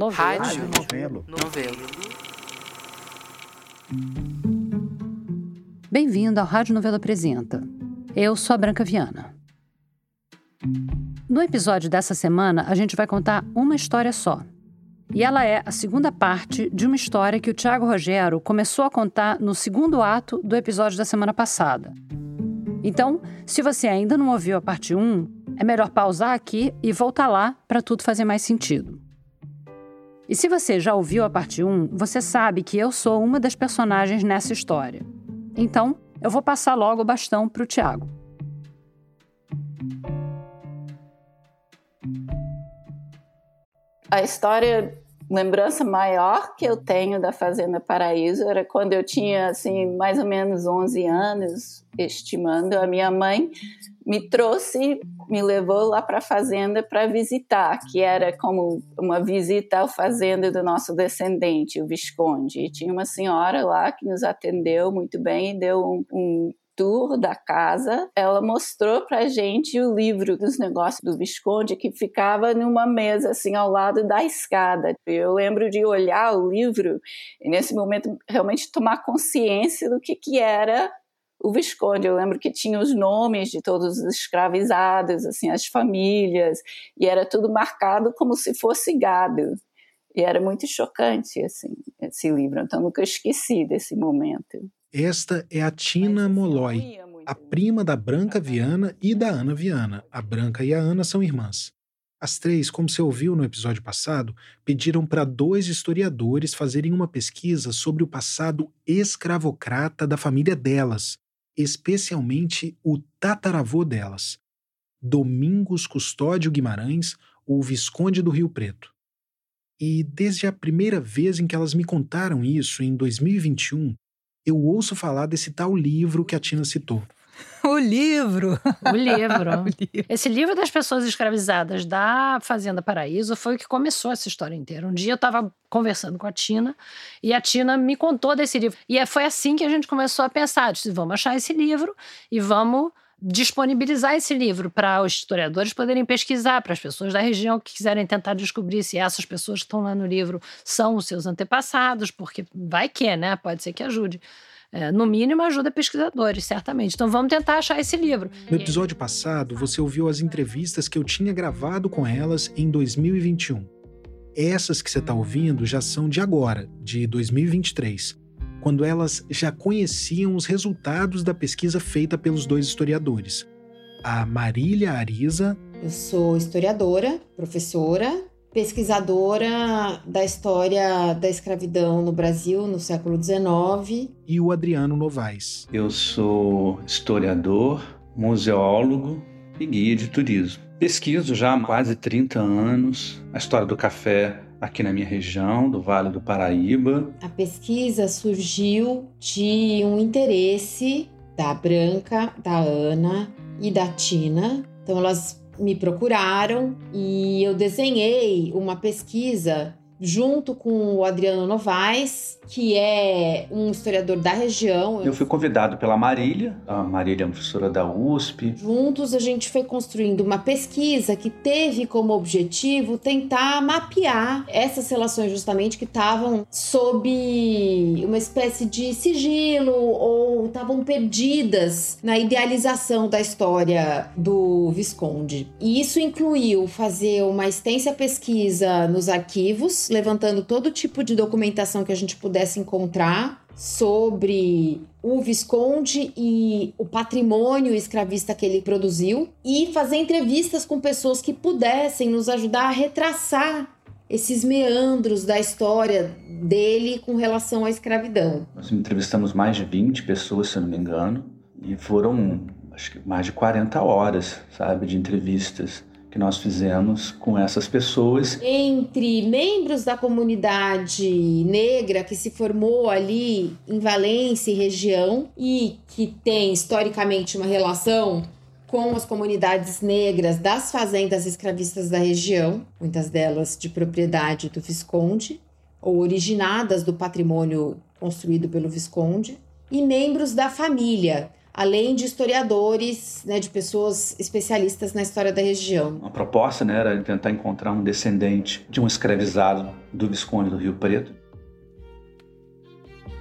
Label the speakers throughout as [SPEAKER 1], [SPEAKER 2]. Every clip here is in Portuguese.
[SPEAKER 1] Novelo.
[SPEAKER 2] Rádio.
[SPEAKER 3] Novelo.
[SPEAKER 2] Novelo.
[SPEAKER 1] Bem-vindo ao Rádio Novelo Apresenta. Eu sou a Branca Viana. No episódio dessa semana, a gente vai contar uma história só. E ela é a segunda parte de uma história que o Tiago Rogero começou a contar no segundo ato do episódio da semana passada. Então, se você ainda não ouviu a parte 1, é melhor pausar aqui e voltar lá para tudo fazer mais sentido. E se você já ouviu a parte 1, você sabe que eu sou uma das personagens nessa história. Então, eu vou passar logo o bastão para o Tiago.
[SPEAKER 4] A história lembrança maior que eu tenho da Fazenda Paraíso era quando eu tinha assim mais ou menos 11 anos, estimando. A minha mãe me trouxe, me levou lá para a fazenda para visitar, que era como uma visita à fazenda do nosso descendente, o Visconde. E tinha uma senhora lá que nos atendeu muito bem e deu um, um tour da casa, ela mostrou pra gente o livro dos negócios do Visconde que ficava numa mesa assim ao lado da escada. Eu lembro de olhar o livro e nesse momento realmente tomar consciência do que que era o Visconde. Eu lembro que tinha os nomes de todos os escravizados, assim, as famílias, e era tudo marcado como se fosse gado. E era muito chocante, assim, esse livro. Então, nunca esqueci desse momento.
[SPEAKER 3] Esta é a Tina Molloy, a prima da Branca Viana e da Ana Viana. A Branca e a Ana são irmãs. As três, como você ouviu no episódio passado, pediram para dois historiadores fazerem uma pesquisa sobre o passado escravocrata da família delas, especialmente o tataravô delas, Domingos Custódio Guimarães, o Visconde do Rio Preto. E desde a primeira vez em que elas me contaram isso, em 2021, eu ouço falar desse tal livro que a Tina citou.
[SPEAKER 5] O livro.
[SPEAKER 1] O livro. Esse livro das pessoas escravizadas da Fazenda Paraíso foi o que começou essa história inteira. Um dia eu estava conversando com a Tina e a Tina me contou desse livro. E é, foi assim que a gente começou a pensar: disse, vamos achar esse livro e vamos disponibilizar esse livro para os historiadores poderem pesquisar, para as pessoas da região que quiserem tentar descobrir se essas pessoas que estão lá no livro são os seus antepassados, porque vai que, né? Pode ser que ajude. É, no mínimo, ajuda pesquisadores, certamente. Então vamos tentar achar esse livro.
[SPEAKER 3] No episódio passado, você ouviu as entrevistas que eu tinha gravado com elas em 2021. Essas que você está ouvindo já são de agora, de 2023 quando elas já conheciam os resultados da pesquisa feita pelos dois historiadores. A Marília Ariza.
[SPEAKER 6] Eu sou historiadora, professora, pesquisadora da história da escravidão no Brasil no século XIX.
[SPEAKER 3] E o Adriano Novaes.
[SPEAKER 7] Eu sou historiador, museólogo e guia de turismo. Pesquiso já há quase 30 anos a história do café aqui na minha região, do Vale do Paraíba.
[SPEAKER 6] A pesquisa surgiu de um interesse da Branca, da Ana e da Tina. Então elas me procuraram e eu desenhei uma pesquisa junto com o Adriano Novaes, que é um historiador da região.
[SPEAKER 7] Eu fui convidado pela Marília, a Marília é uma professora da USP.
[SPEAKER 6] Juntos a gente foi construindo uma pesquisa que teve como objetivo tentar mapear essas relações justamente que estavam sob uma espécie de sigilo ou estavam perdidas na idealização da história do Visconde. E isso incluiu fazer uma extensa pesquisa nos arquivos levantando todo tipo de documentação que a gente pudesse encontrar sobre o Visconde e o patrimônio escravista que ele produziu e fazer entrevistas com pessoas que pudessem nos ajudar a retraçar esses meandros da história dele com relação à escravidão.
[SPEAKER 7] Nós entrevistamos mais de 20 pessoas, se eu não me engano, e foram acho que mais de 40 horas, sabe, de entrevistas que nós fizemos com essas pessoas.
[SPEAKER 6] Entre membros da comunidade negra que se formou ali em Valência e região e que tem historicamente uma relação com as comunidades negras das fazendas escravistas da região, muitas delas de propriedade do Visconde ou originadas do patrimônio construído pelo Visconde, e membros da família, além de historiadores, né, de pessoas especialistas na história da região.
[SPEAKER 7] A proposta né, era tentar encontrar um descendente de um escravizado do Visconde do Rio Preto.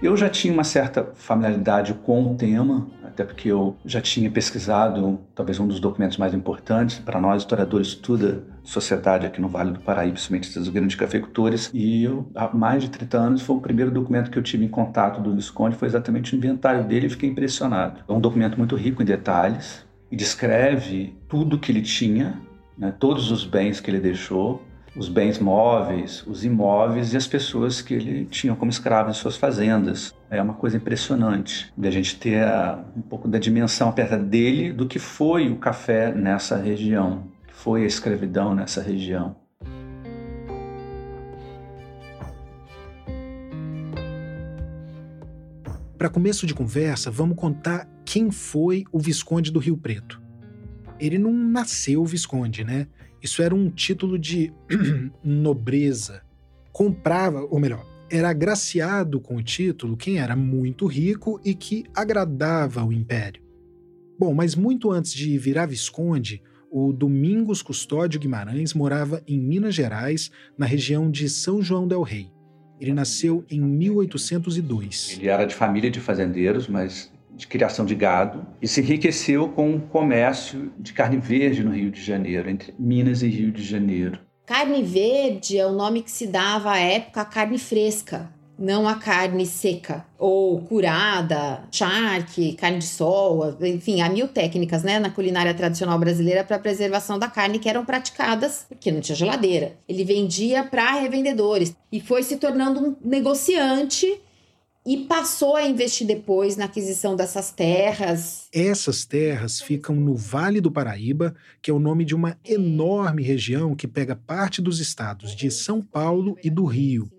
[SPEAKER 7] Eu já tinha uma certa familiaridade com o tema, até porque eu já tinha pesquisado talvez um dos documentos mais importantes para nós historiadores estuda sociedade aqui no Vale do Paraíba, principalmente dos grandes cafeicultores, e eu, há mais de 30 anos foi o primeiro documento que eu tive em contato do Visconde, foi exatamente o inventário dele e fiquei impressionado. É um documento muito rico em detalhes e descreve tudo que ele tinha, né, todos os bens que ele deixou, os bens móveis, os imóveis e as pessoas que ele tinha como escravos em suas fazendas. É uma coisa impressionante de a gente ter a, um pouco da dimensão perto dele do que foi o café nessa região, foi a escravidão nessa região.
[SPEAKER 3] Para começo de conversa, vamos contar quem foi o Visconde do Rio Preto. Ele não nasceu Visconde, né? Isso era um título de nobreza. Comprava, ou melhor, era agraciado com o título quem era muito rico e que agradava o império. Bom, mas muito antes de virar Visconde, o Domingos Custódio Guimarães morava em Minas Gerais, na região de São João del Rei. Ele nasceu em 1802.
[SPEAKER 7] Ele era de família de fazendeiros, mas de criação de gado e se enriqueceu com o comércio de carne verde no Rio de Janeiro, entre Minas e Rio de Janeiro.
[SPEAKER 6] Carne verde é o nome que se dava à época à carne fresca, não a carne seca ou curada, charque, carne de sol, enfim, há mil técnicas né, na culinária tradicional brasileira para preservação da carne que eram praticadas porque não tinha geladeira. Ele vendia para revendedores e foi se tornando um negociante e passou a investir depois na aquisição dessas terras.
[SPEAKER 3] Essas terras ficam no Vale do Paraíba, que é o nome de uma enorme região que pega parte dos estados de São Paulo e do Rio.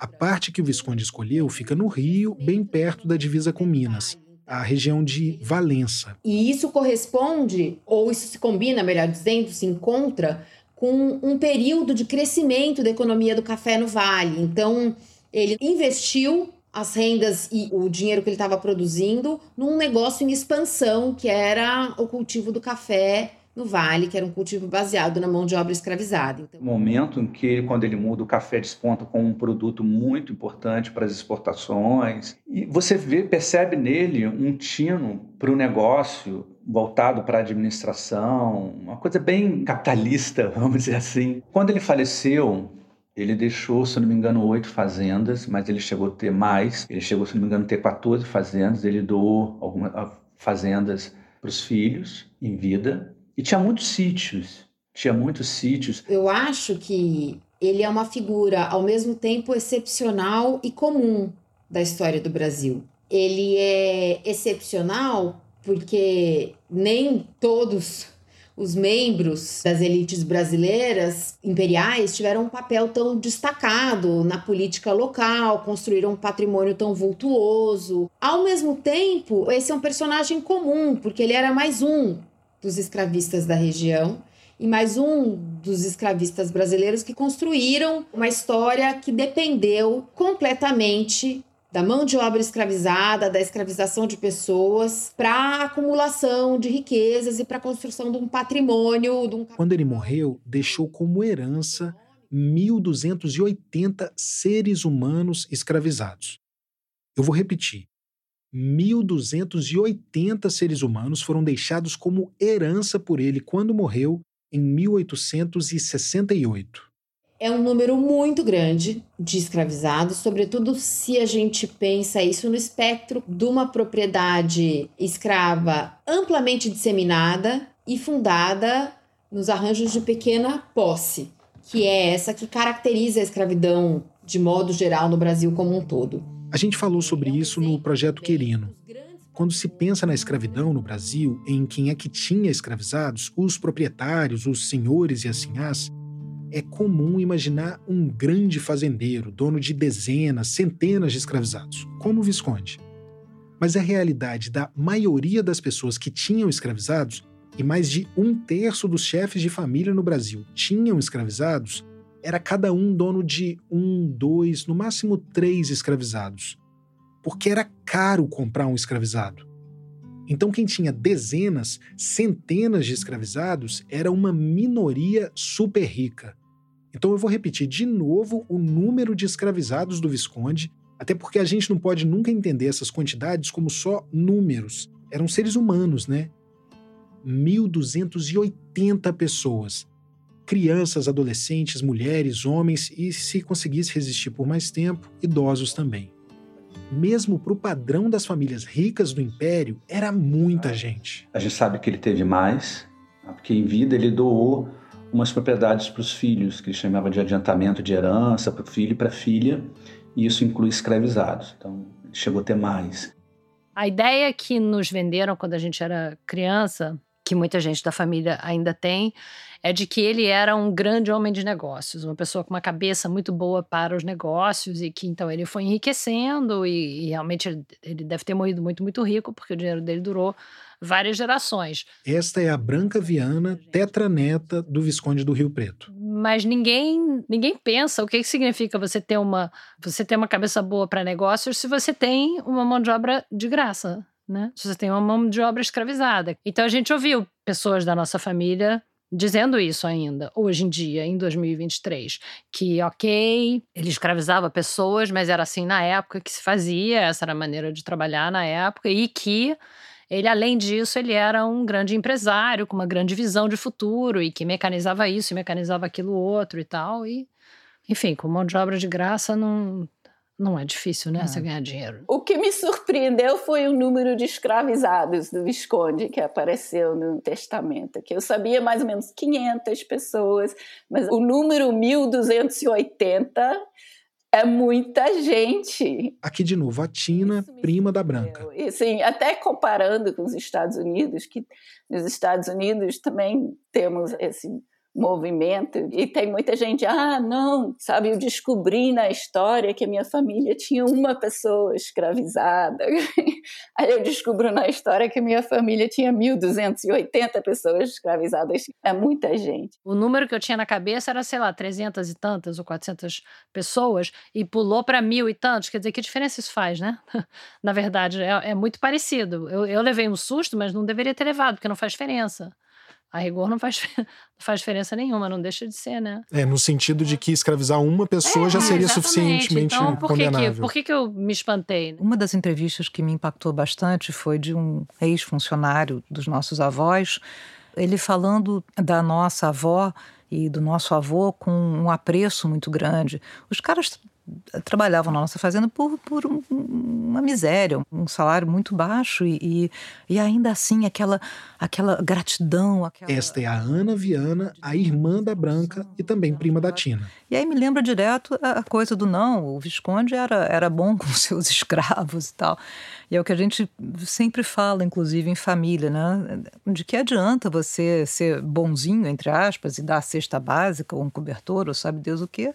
[SPEAKER 3] A parte que o Visconde escolheu fica no Rio, bem perto da divisa com Minas, a região de Valença.
[SPEAKER 6] E isso corresponde, ou isso se combina, melhor dizendo, se encontra com um período de crescimento da economia do café no Vale. Então, ele investiu as rendas e o dinheiro que ele estava produzindo num negócio em expansão, que era o cultivo do café no Vale, que era um cultivo baseado na mão de obra escravizada.
[SPEAKER 7] Então... Momento em que, quando ele muda, o café desponta como um produto muito importante para as exportações. E você vê, percebe nele um tino para o negócio voltado para a administração, uma coisa bem capitalista, vamos dizer assim. Quando ele faleceu, ele deixou, se não me engano, oito fazendas, mas ele chegou a ter mais. Ele chegou, se não me engano, a ter 14 fazendas. Ele doou algumas fazendas para os filhos em vida. E tinha muitos sítios. Tinha muitos sítios.
[SPEAKER 6] Eu acho que ele é uma figura, ao mesmo tempo, excepcional e comum da história do Brasil. Ele é excepcional porque nem todos os membros das elites brasileiras imperiais tiveram um papel tão destacado na política local, construíram um patrimônio tão vultuoso. Ao mesmo tempo, esse é um personagem comum, porque ele era mais um dos escravistas da região e mais um dos escravistas brasileiros que construíram uma história que dependeu completamente da mão de obra escravizada, da escravização de pessoas, para acumulação de riquezas e para a construção de um patrimônio. De um...
[SPEAKER 3] Quando ele morreu, deixou como herança 1.280 seres humanos escravizados. Eu vou repetir. 1.280 seres humanos foram deixados como herança por ele quando morreu em 1868
[SPEAKER 6] é um número muito grande de escravizados, sobretudo se a gente pensa isso no espectro de uma propriedade escrava amplamente disseminada e fundada nos arranjos de pequena posse, que é essa que caracteriza a escravidão de modo geral no Brasil como um todo.
[SPEAKER 3] A gente falou sobre isso no projeto Querino. Quando se pensa na escravidão no Brasil, em quem é que tinha escravizados, os proprietários, os senhores e as sinhás, é comum imaginar um grande fazendeiro, dono de dezenas, centenas de escravizados, como o Visconde. Mas a realidade da maioria das pessoas que tinham escravizados, e mais de um terço dos chefes de família no Brasil tinham escravizados, era cada um dono de um, dois, no máximo três escravizados. Porque era caro comprar um escravizado. Então, quem tinha dezenas, centenas de escravizados era uma minoria super rica. Então, eu vou repetir de novo o número de escravizados do Visconde, até porque a gente não pode nunca entender essas quantidades como só números. Eram seres humanos, né? 1.280 pessoas. Crianças, adolescentes, mulheres, homens e, se conseguisse resistir por mais tempo, idosos também mesmo para o padrão das famílias ricas do império, era muita gente.
[SPEAKER 7] A gente sabe que ele teve mais, porque em vida ele doou umas propriedades para os filhos, que ele chamava de adiantamento de herança para o filho e para a filha, e isso inclui escravizados. Então, ele chegou a ter mais.
[SPEAKER 1] A ideia que nos venderam quando a gente era criança, que muita gente da família ainda tem, é de que ele era um grande homem de negócios, uma pessoa com uma cabeça muito boa para os negócios e que então ele foi enriquecendo e, e realmente ele, ele deve ter morrido muito, muito rico, porque o dinheiro dele durou várias gerações.
[SPEAKER 3] Esta é a Branca Viana, tetraneta do Visconde do Rio Preto.
[SPEAKER 1] Mas ninguém ninguém pensa o que significa você ter uma você ter uma cabeça boa para negócios se você tem uma mão de obra de graça, né? Se você tem uma mão de obra escravizada. Então a gente ouviu pessoas da nossa família dizendo isso ainda, hoje em dia, em 2023, que, ok, ele escravizava pessoas, mas era assim na época que se fazia, essa era a maneira de trabalhar na época, e que ele, além disso, ele era um grande empresário, com uma grande visão de futuro, e que mecanizava isso e mecanizava aquilo outro e tal, e... Enfim, com mão de obra de graça não, não é difícil, né? É. Você ganhar dinheiro.
[SPEAKER 4] O que me surpreendeu foi o número de escravizados do Visconde que apareceu no testamento, que eu sabia mais ou menos 500 pessoas, mas o número 1280 é muita gente.
[SPEAKER 3] Aqui de novo, a Tina, prima da Branca.
[SPEAKER 4] E, sim, até comparando com os Estados Unidos, que nos Estados Unidos também temos esse movimento e tem muita gente ah não sabe eu descobri na história que a minha família tinha uma pessoa escravizada aí eu descubro na história que a minha família tinha 1280 pessoas escravizadas. É muita gente.
[SPEAKER 1] O número que eu tinha na cabeça era sei lá 300 e tantas ou 400 pessoas e pulou para mil e tantos. Quer dizer que diferença isso faz né? Na verdade é, é muito parecido. Eu, eu levei um susto mas não deveria ter levado porque não faz diferença a rigor não faz, não faz diferença nenhuma, não deixa de ser, né?
[SPEAKER 3] É, no sentido de que escravizar uma pessoa é, já seria exatamente. suficientemente então,
[SPEAKER 1] por
[SPEAKER 3] condenável.
[SPEAKER 1] Que, por que, que eu me espantei?
[SPEAKER 5] Uma das entrevistas que me impactou bastante foi de um ex-funcionário dos nossos avós, ele falando da nossa avó e do nosso avô com um apreço muito grande. Os caras trabalhavam na nossa fazenda por, por um, uma miséria, um salário muito baixo e, e, e, ainda assim aquela, aquela gratidão. Aquela...
[SPEAKER 3] Esta é a Ana Viana, a irmã da Branca e também prima da Tina.
[SPEAKER 5] E aí me lembra direto a coisa do não, o Visconde era, era bom com seus escravos e tal. E é o que a gente sempre fala, inclusive em família, né? De que adianta você ser bonzinho, entre aspas, e dar a cesta básica, ou um cobertor, ou sabe Deus o quê,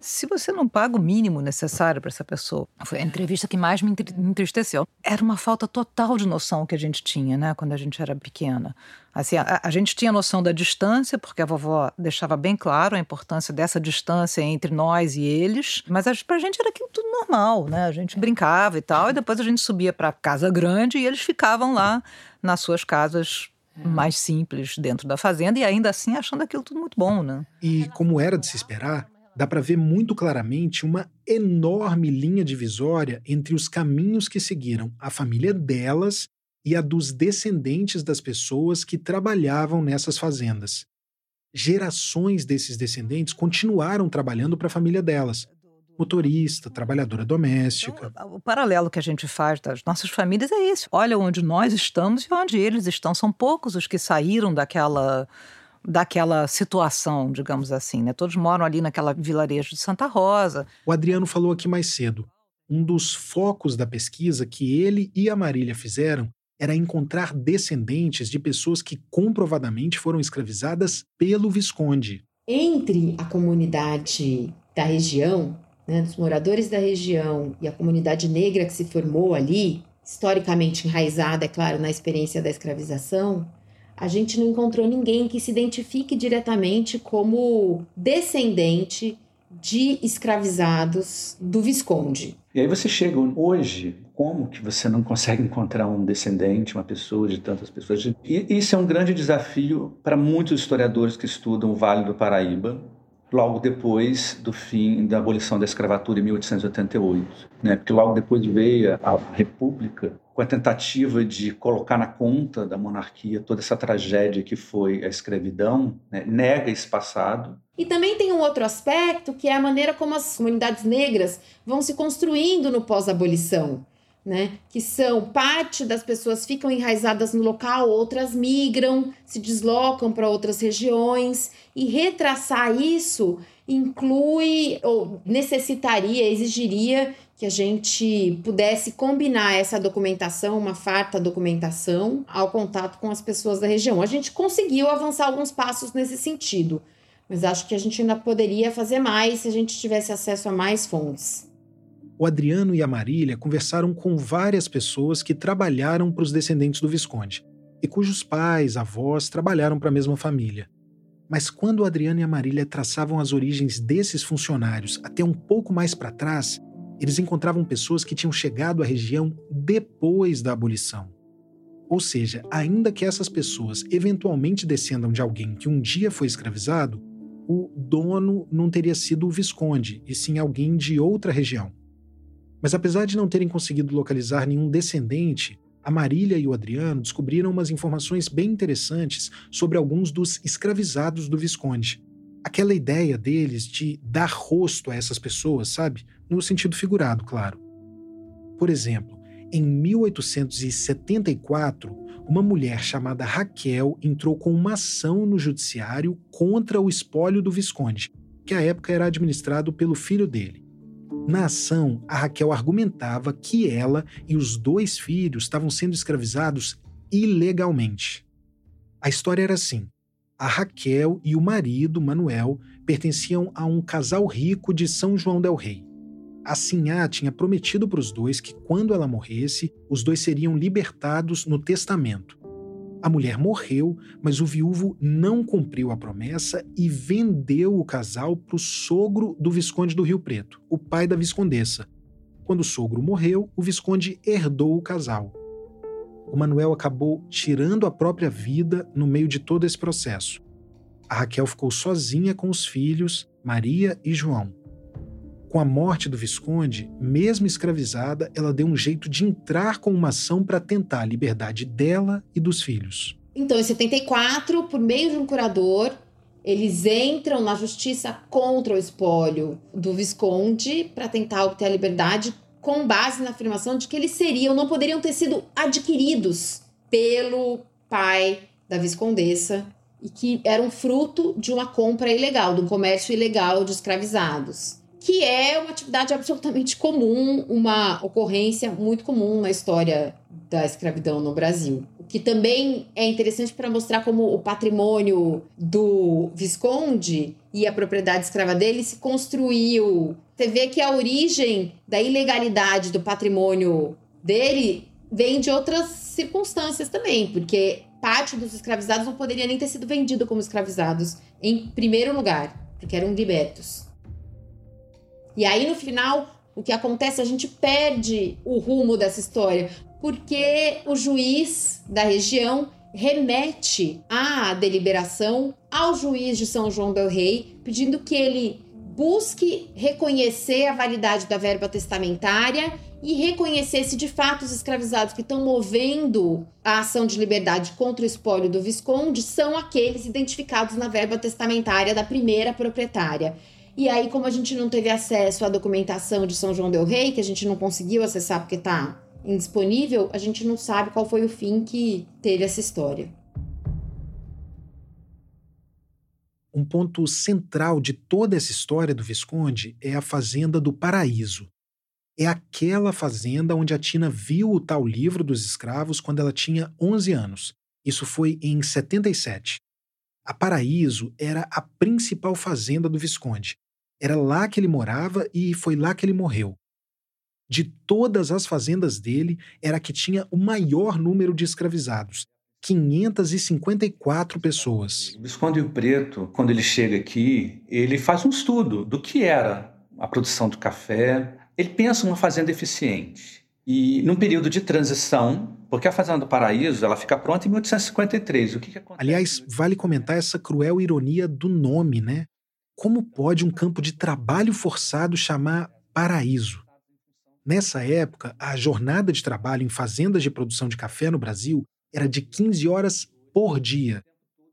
[SPEAKER 5] se você não paga o mínimo necessário para essa pessoa. Foi a entrevista que mais me entristeceu. Era uma falta total de noção que a gente tinha, né, quando a gente era pequena. Assim, a, a gente tinha noção da distância, porque a vovó deixava bem claro a importância dessa distância entre nós e eles, mas para a gente era aquilo tudo normal, né? A gente brincava e tal, e depois a gente subia para casa grande e eles ficavam lá nas suas casas mais simples dentro da fazenda e ainda assim achando aquilo tudo muito bom, né?
[SPEAKER 3] E como era de se esperar, dá para ver muito claramente uma enorme linha divisória entre os caminhos que seguiram a família delas e a dos descendentes das pessoas que trabalhavam nessas fazendas. Gerações desses descendentes continuaram trabalhando para a família delas. Motorista, trabalhadora doméstica.
[SPEAKER 5] Então, o paralelo que a gente faz das nossas famílias é esse. Olha onde nós estamos e onde eles estão. São poucos os que saíram daquela daquela situação, digamos assim. Né? Todos moram ali naquela vilarejo de Santa Rosa.
[SPEAKER 3] O Adriano falou aqui mais cedo. Um dos focos da pesquisa que ele e a Marília fizeram era encontrar descendentes de pessoas que comprovadamente foram escravizadas pelo Visconde.
[SPEAKER 6] Entre a comunidade da região, né, dos moradores da região e a comunidade negra que se formou ali, historicamente enraizada, é claro, na experiência da escravização, a gente não encontrou ninguém que se identifique diretamente como descendente de escravizados do Visconde.
[SPEAKER 7] E aí você chega hoje como que você não consegue encontrar um descendente, uma pessoa de tantas pessoas? E isso é um grande desafio para muitos historiadores que estudam o Vale do Paraíba, logo depois do fim da abolição da escravatura em 1888, né? Porque logo depois veio a República com a tentativa de colocar na conta da monarquia toda essa tragédia que foi a escravidão, né? nega esse passado.
[SPEAKER 6] E também tem um outro aspecto que é a maneira como as comunidades negras vão se construindo no pós-abolição né? Que são parte das pessoas ficam enraizadas no local, outras migram, se deslocam para outras regiões e retraçar isso inclui ou necessitaria, exigiria que a gente pudesse combinar essa documentação, uma farta documentação, ao contato com as pessoas da região. A gente conseguiu avançar alguns passos nesse sentido, mas acho que a gente ainda poderia fazer mais se a gente tivesse acesso a mais fontes
[SPEAKER 3] o Adriano e a Marília conversaram com várias pessoas que trabalharam para os descendentes do Visconde e cujos pais, avós trabalharam para a mesma família. Mas quando o Adriano e a Marília traçavam as origens desses funcionários até um pouco mais para trás, eles encontravam pessoas que tinham chegado à região depois da abolição. Ou seja, ainda que essas pessoas eventualmente descendam de alguém que um dia foi escravizado, o dono não teria sido o Visconde, e sim alguém de outra região. Mas apesar de não terem conseguido localizar nenhum descendente, a Marília e o Adriano descobriram umas informações bem interessantes sobre alguns dos escravizados do Visconde. Aquela ideia deles de dar rosto a essas pessoas, sabe? No sentido figurado, claro. Por exemplo, em 1874, uma mulher chamada Raquel entrou com uma ação no judiciário contra o espólio do Visconde, que à época era administrado pelo filho dele. Na ação, a Raquel argumentava que ela e os dois filhos estavam sendo escravizados ilegalmente. A história era assim: a Raquel e o marido, Manuel, pertenciam a um casal rico de São João del Rei. A Sinhá tinha prometido para os dois que, quando ela morresse, os dois seriam libertados no testamento. A mulher morreu, mas o viúvo não cumpriu a promessa e vendeu o casal para o sogro do Visconde do Rio Preto, o pai da Viscondessa. Quando o sogro morreu, o Visconde herdou o casal. O Manuel acabou tirando a própria vida no meio de todo esse processo. A Raquel ficou sozinha com os filhos, Maria e João. Com a morte do Visconde, mesmo escravizada, ela deu um jeito de entrar com uma ação para tentar a liberdade dela e dos filhos.
[SPEAKER 6] Então, em 74, por meio de um curador, eles entram na justiça contra o espólio do Visconde para tentar obter a liberdade com base na afirmação de que eles seriam, não poderiam ter sido adquiridos pelo pai da Viscondessa e que eram fruto de uma compra ilegal, de um comércio ilegal de escravizados que é uma atividade absolutamente comum, uma ocorrência muito comum na história da escravidão no Brasil. O que também é interessante para mostrar como o patrimônio do Visconde e a propriedade escrava dele se construiu. Você vê que a origem da ilegalidade do patrimônio dele vem de outras circunstâncias também, porque parte dos escravizados não poderia nem ter sido vendido como escravizados em primeiro lugar, porque eram libertos. E aí, no final, o que acontece? A gente perde o rumo dessa história, porque o juiz da região remete a deliberação ao juiz de São João del Rei, pedindo que ele busque reconhecer a validade da verba testamentária e reconhecer se de fato os escravizados que estão movendo a ação de liberdade contra o espólio do Visconde são aqueles identificados na verba testamentária da primeira proprietária. E aí, como a gente não teve acesso à documentação de São João del Rei, que a gente não conseguiu acessar porque está indisponível, a gente não sabe qual foi o fim que teve essa história.
[SPEAKER 3] Um ponto central de toda essa história do Visconde é a Fazenda do Paraíso. É aquela fazenda onde a Tina viu o tal livro dos escravos quando ela tinha 11 anos. Isso foi em 77. A Paraíso era a principal fazenda do Visconde era lá que ele morava e foi lá que ele morreu. De todas as fazendas dele, era a que tinha o maior número de escravizados. 554 pessoas.
[SPEAKER 7] O Visconde Preto, quando ele chega aqui, ele faz um estudo do que era a produção do café. Ele pensa uma fazenda eficiente. E num período de transição, porque a Fazenda do Paraíso ela fica pronta em 1853. O que, que acontece?
[SPEAKER 3] Aliás, vale comentar essa cruel ironia do nome, né? Como pode um campo de trabalho forçado chamar paraíso? Nessa época, a jornada de trabalho em fazendas de produção de café no Brasil era de 15 horas por dia.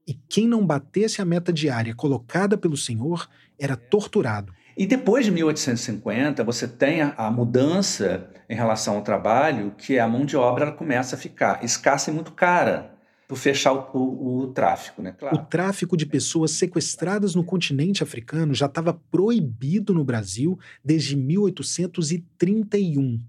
[SPEAKER 3] E quem não batesse a meta diária colocada pelo senhor era torturado.
[SPEAKER 7] E depois de 1850, você tem a, a, mudança em relação ao trabalho, que a mão de obra começa a ficar escassa e muito cara por fechar o, o, o tráfico. Né?
[SPEAKER 3] Claro. O tráfico de pessoas sequestradas no continente africano já estava proibido no Brasil desde 1831.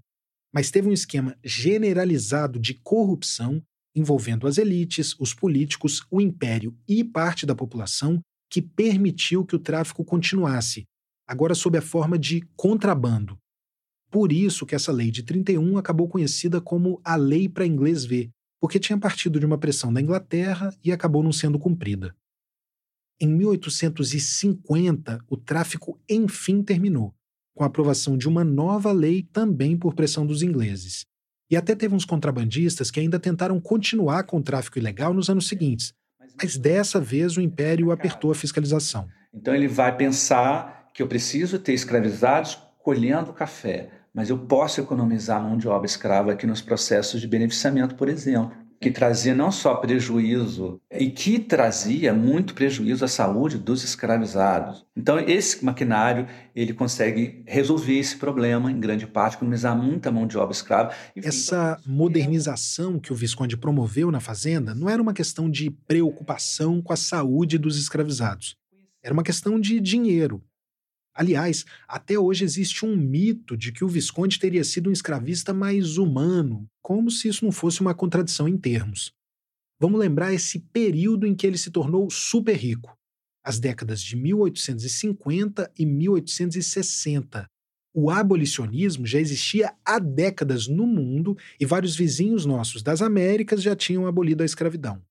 [SPEAKER 3] Mas teve um esquema generalizado de corrupção envolvendo as elites, os políticos, o império e parte da população que permitiu que o tráfico continuasse, agora sob a forma de contrabando. Por isso que essa lei de 31 acabou conhecida como a Lei para Inglês Ver, porque tinha partido de uma pressão da Inglaterra e acabou não sendo cumprida. Em 1850, o tráfico enfim terminou, com a aprovação de uma nova lei também por pressão dos ingleses. E até teve uns contrabandistas que ainda tentaram continuar com o tráfico ilegal nos anos seguintes, mas dessa vez o Império apertou a fiscalização.
[SPEAKER 7] Então ele vai pensar que eu preciso ter escravizados colhendo café, mas eu posso economizar mão de obra escrava aqui nos processos de beneficiamento, por exemplo, que trazia não só prejuízo, e que trazia muito prejuízo à saúde dos escravizados. Então, esse maquinário, ele consegue resolver esse problema, em grande parte, economizar muita mão de obra escrava.
[SPEAKER 3] Essa modernização que o Visconde promoveu na fazenda não era uma questão de preocupação com a saúde dos escravizados. Era uma questão de dinheiro. Aliás, até hoje existe um mito de que o Visconde teria sido um escravista mais humano, como se isso não fosse uma contradição em termos. Vamos lembrar esse período em que ele se tornou super rico, as décadas de 1850 e 1860. O abolicionismo já existia há décadas no mundo e vários vizinhos nossos das Américas já tinham abolido a escravidão.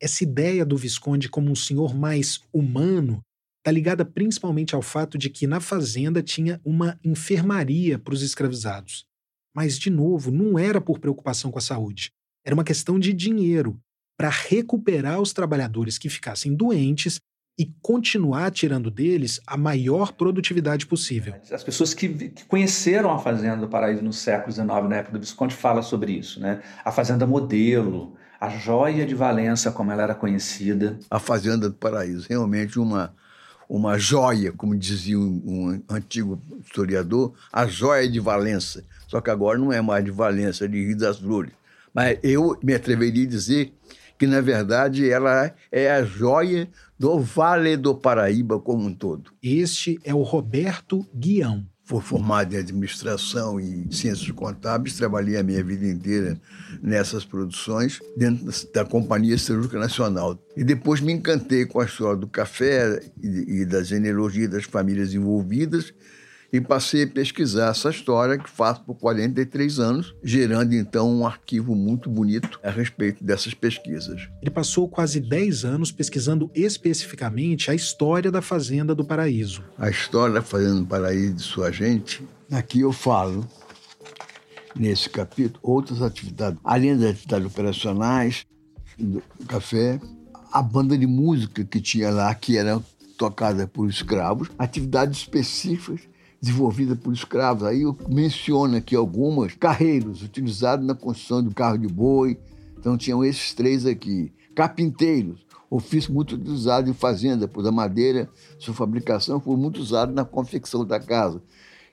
[SPEAKER 3] Essa ideia do Visconde como um senhor mais humano está ligada principalmente ao fato de que na fazenda tinha uma enfermaria para os escravizados. Mas, de novo, não era por preocupação com a saúde. Era uma questão de dinheiro para recuperar os trabalhadores que ficassem doentes e continuar tirando deles a maior produtividade possível.
[SPEAKER 7] As pessoas que, que, conheceram a Fazenda do Paraíso no século XIX, na época do Visconde, fala sobre isso. Né? A Fazenda Modelo, a joia de Valença, como ela era conhecida.
[SPEAKER 2] A Fazenda do Paraíso, realmente uma uma joia, como dizia um, um, antigo historiador, a joia de Valença. Só que agora não é mais de Valença, é de Rio das Flores. Mas eu me atreveria a dizer que, na verdade, ela é a joia do Vale do Paraíba como um todo.
[SPEAKER 3] Este é o Roberto Guião
[SPEAKER 2] for formado em administração e ciências contábeis, trabalhei a minha vida inteira nessas produções dentro da Companhia Cirúrgica Nacional. E depois me encantei com a história do café e, e da genealogia das famílias envolvidas e passei a pesquisar essa história que faço por 43 anos, gerando então um arquivo muito bonito a respeito dessas pesquisas.
[SPEAKER 3] Ele passou quase 10 anos pesquisando especificamente a história da Fazenda do Paraíso.
[SPEAKER 2] A história da Fazenda do Paraíso de sua gente, aqui eu falo nesse capítulo outras atividades, além das atividades operacionais do café, a banda de música que tinha lá, que era tocada por escravos, atividades específicas desenvolvida por escravos. Aí eu menciono aqui algumas carreiros utilizados na construção do carro de boi. Então tinham esses três aqui. Carpinteiros, ofício muito utilizado em fazenda, pois a madeira, sua fabricação foi muito usada na confecção da casa.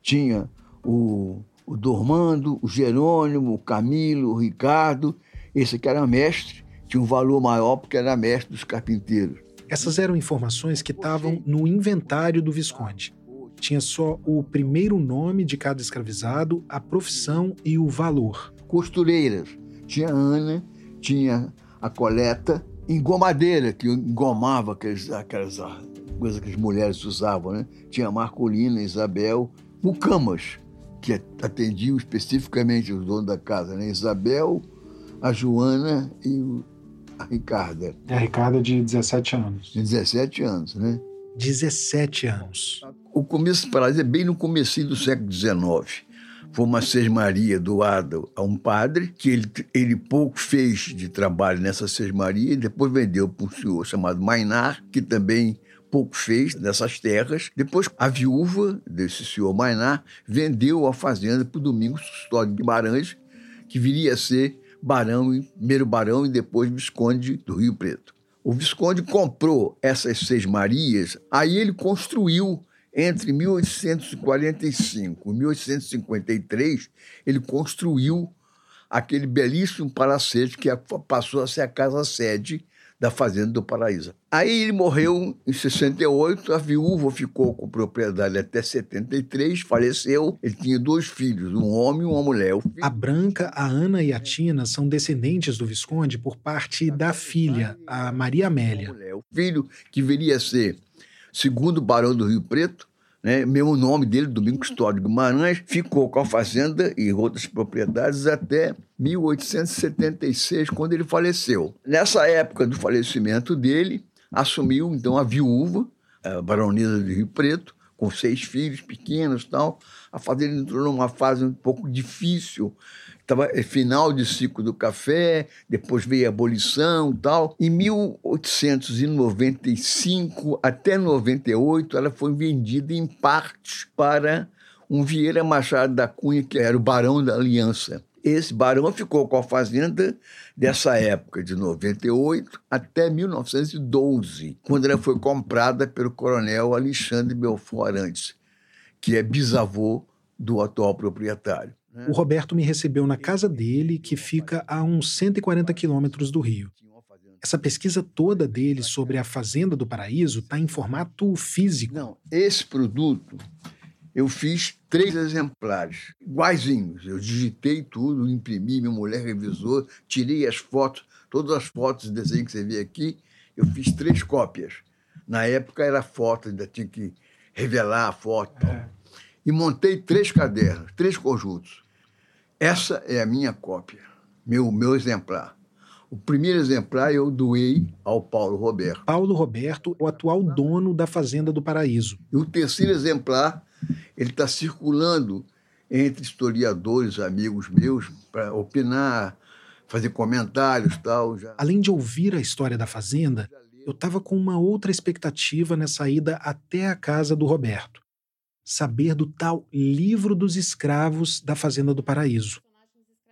[SPEAKER 2] Tinha o, o Dormando, o Jerônimo, o Camilo, o Ricardo. Esse aqui era mestre, tinha um valor maior porque era mestre dos carpinteiros.
[SPEAKER 3] Essas eram informações que estavam no inventário do Visconde tinha só o primeiro nome de cada escravizado, a profissão e o valor.
[SPEAKER 2] Costureiras. Tinha Ana, tinha a coleta, engomadeira, que engomava aqueles, aquelas coisas que as mulheres usavam, né? Tinha Marcolina, Isabel, Mucamas, que atendiam especificamente os donos da casa, né? Isabel, a Joana e a Ricarda.
[SPEAKER 3] É a Ricarda de 17 anos.
[SPEAKER 2] De 17 anos, né?
[SPEAKER 3] 17 anos.
[SPEAKER 2] O começo do Paraíso é bem no começo do século XIX. foi uma sesmaria doada a um padre, que ele, ele pouco fez de trabalho nessa sesmaria, e depois vendeu para um senhor chamado Mainar, que também pouco fez nessas terras. Depois, a viúva desse senhor Mainar vendeu a fazenda para o Domingos Custódio Guimarães, que viria a ser barão, primeiro barão e depois visconde do Rio Preto. O Visconde comprou essas seis Marias, aí ele construiu entre 1845 e 1853, ele construiu aquele belíssimo palacete que passou a ser a casa-sede da Fazenda do Paraíso. Aí ele morreu em 68, a viúva ficou com propriedade até 73, faleceu. Ele tinha dois filhos, um homem e uma mulher.
[SPEAKER 3] A Branca, a Ana e a Tina são descendentes do Visconde por parte da filha, a Maria Amélia.
[SPEAKER 2] O filho que viria a ser segundo barão do Rio Preto, né, mesmo nome dele, Domingos Custódio Guimarães, ficou com a fazenda e outras propriedades até 1876, quando ele faleceu. Nessa época do falecimento dele, assumiu então a viúva, a baronesa de Rio Preto, com seis filhos pequenos tal. A fazenda entrou numa fase um pouco difícil Tava, é final de ciclo do café, depois veio a abolição e tal. Em 1895 até 98, ela foi vendida em partes para um Vieira Machado da Cunha, que era o barão da Aliança. Esse barão ficou com a fazenda dessa época, de 98 até 1912, quando ela foi comprada pelo coronel Alexandre Belfort Arantes, que é bisavô do atual proprietário.
[SPEAKER 3] O Roberto me recebeu na casa dele, que fica a uns 140 quilômetros do Rio. Essa pesquisa toda dele sobre a Fazenda do Paraíso está em formato físico.
[SPEAKER 2] Não, esse produto eu fiz três exemplares, iguaizinhos. Eu digitei tudo, imprimi, minha mulher revisou, tirei as fotos, todas as fotos de desenho que você vê aqui, eu fiz três cópias. Na época era foto, ainda tinha que revelar a foto. É e montei três cadernos, três conjuntos. Essa é a minha cópia, meu, meu exemplar. O primeiro exemplar eu doei ao Paulo Roberto.
[SPEAKER 3] Paulo Roberto, o atual dono da Fazenda do Paraíso.
[SPEAKER 2] E o terceiro exemplar, ele está circulando entre historiadores, amigos meus, para opinar, fazer comentários tal. Já.
[SPEAKER 3] Além de ouvir a história da Fazenda, eu estava com uma outra expectativa nessa ida até a casa do Roberto saber do tal livro dos escravos da Fazenda do Paraíso.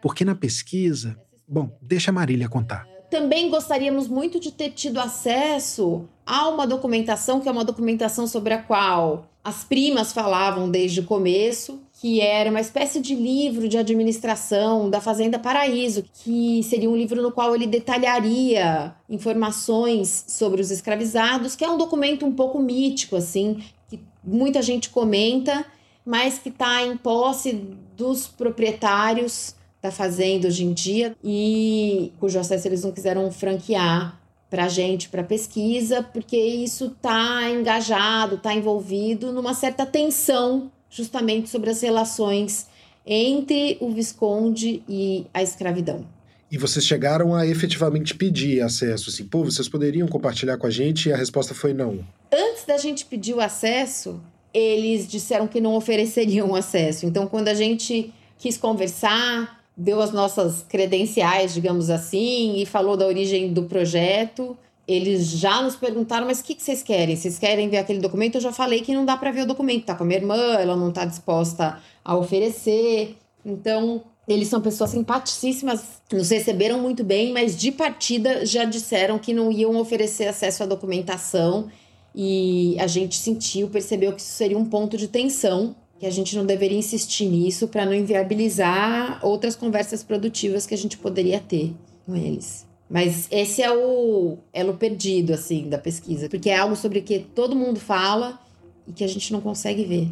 [SPEAKER 3] Porque na pesquisa. Bom, deixa a Marília contar.
[SPEAKER 6] Também gostaríamos muito de ter tido acesso a uma documentação que é uma documentação sobre a qual as primas falavam desde o começo, que era uma espécie de livro de administração da Fazenda Paraíso, que seria um livro no qual ele detalharia informações sobre os escravizados, que é um documento um pouco mítico, assim, muita gente comenta, mas que está em posse dos proprietários da fazenda hoje em dia e cujo acesso eles não quiseram franquear para gente, para pesquisa, porque isso está engajado, está envolvido numa certa tensão justamente sobre as relações entre o Visconde e a escravidão.
[SPEAKER 3] E vocês chegaram a efetivamente pedir acesso, assim, pô, vocês poderiam compartilhar com a gente? E a resposta foi não.
[SPEAKER 6] Antes da gente pedir o acesso, eles disseram que não ofereceriam acesso. Então, quando a gente quis conversar, deu as nossas credenciais, digamos assim, e falou da origem do projeto, eles já nos perguntaram, mas o que, que vocês querem? Vocês querem ver aquele documento? Eu já falei que não dá para ver o documento, tá com a minha irmã, ela não tá disposta a oferecer. Então, eles são pessoas simpaticíssimas, nos receberam muito bem, mas de partida já disseram que não iam oferecer acesso à documentação e a gente sentiu, percebeu que isso seria um ponto de tensão, que a gente não deveria insistir nisso para não inviabilizar outras conversas produtivas que a gente poderia ter com eles. Mas esse é o elo perdido, assim, da pesquisa, porque é algo sobre que todo mundo fala e que a gente não consegue ver.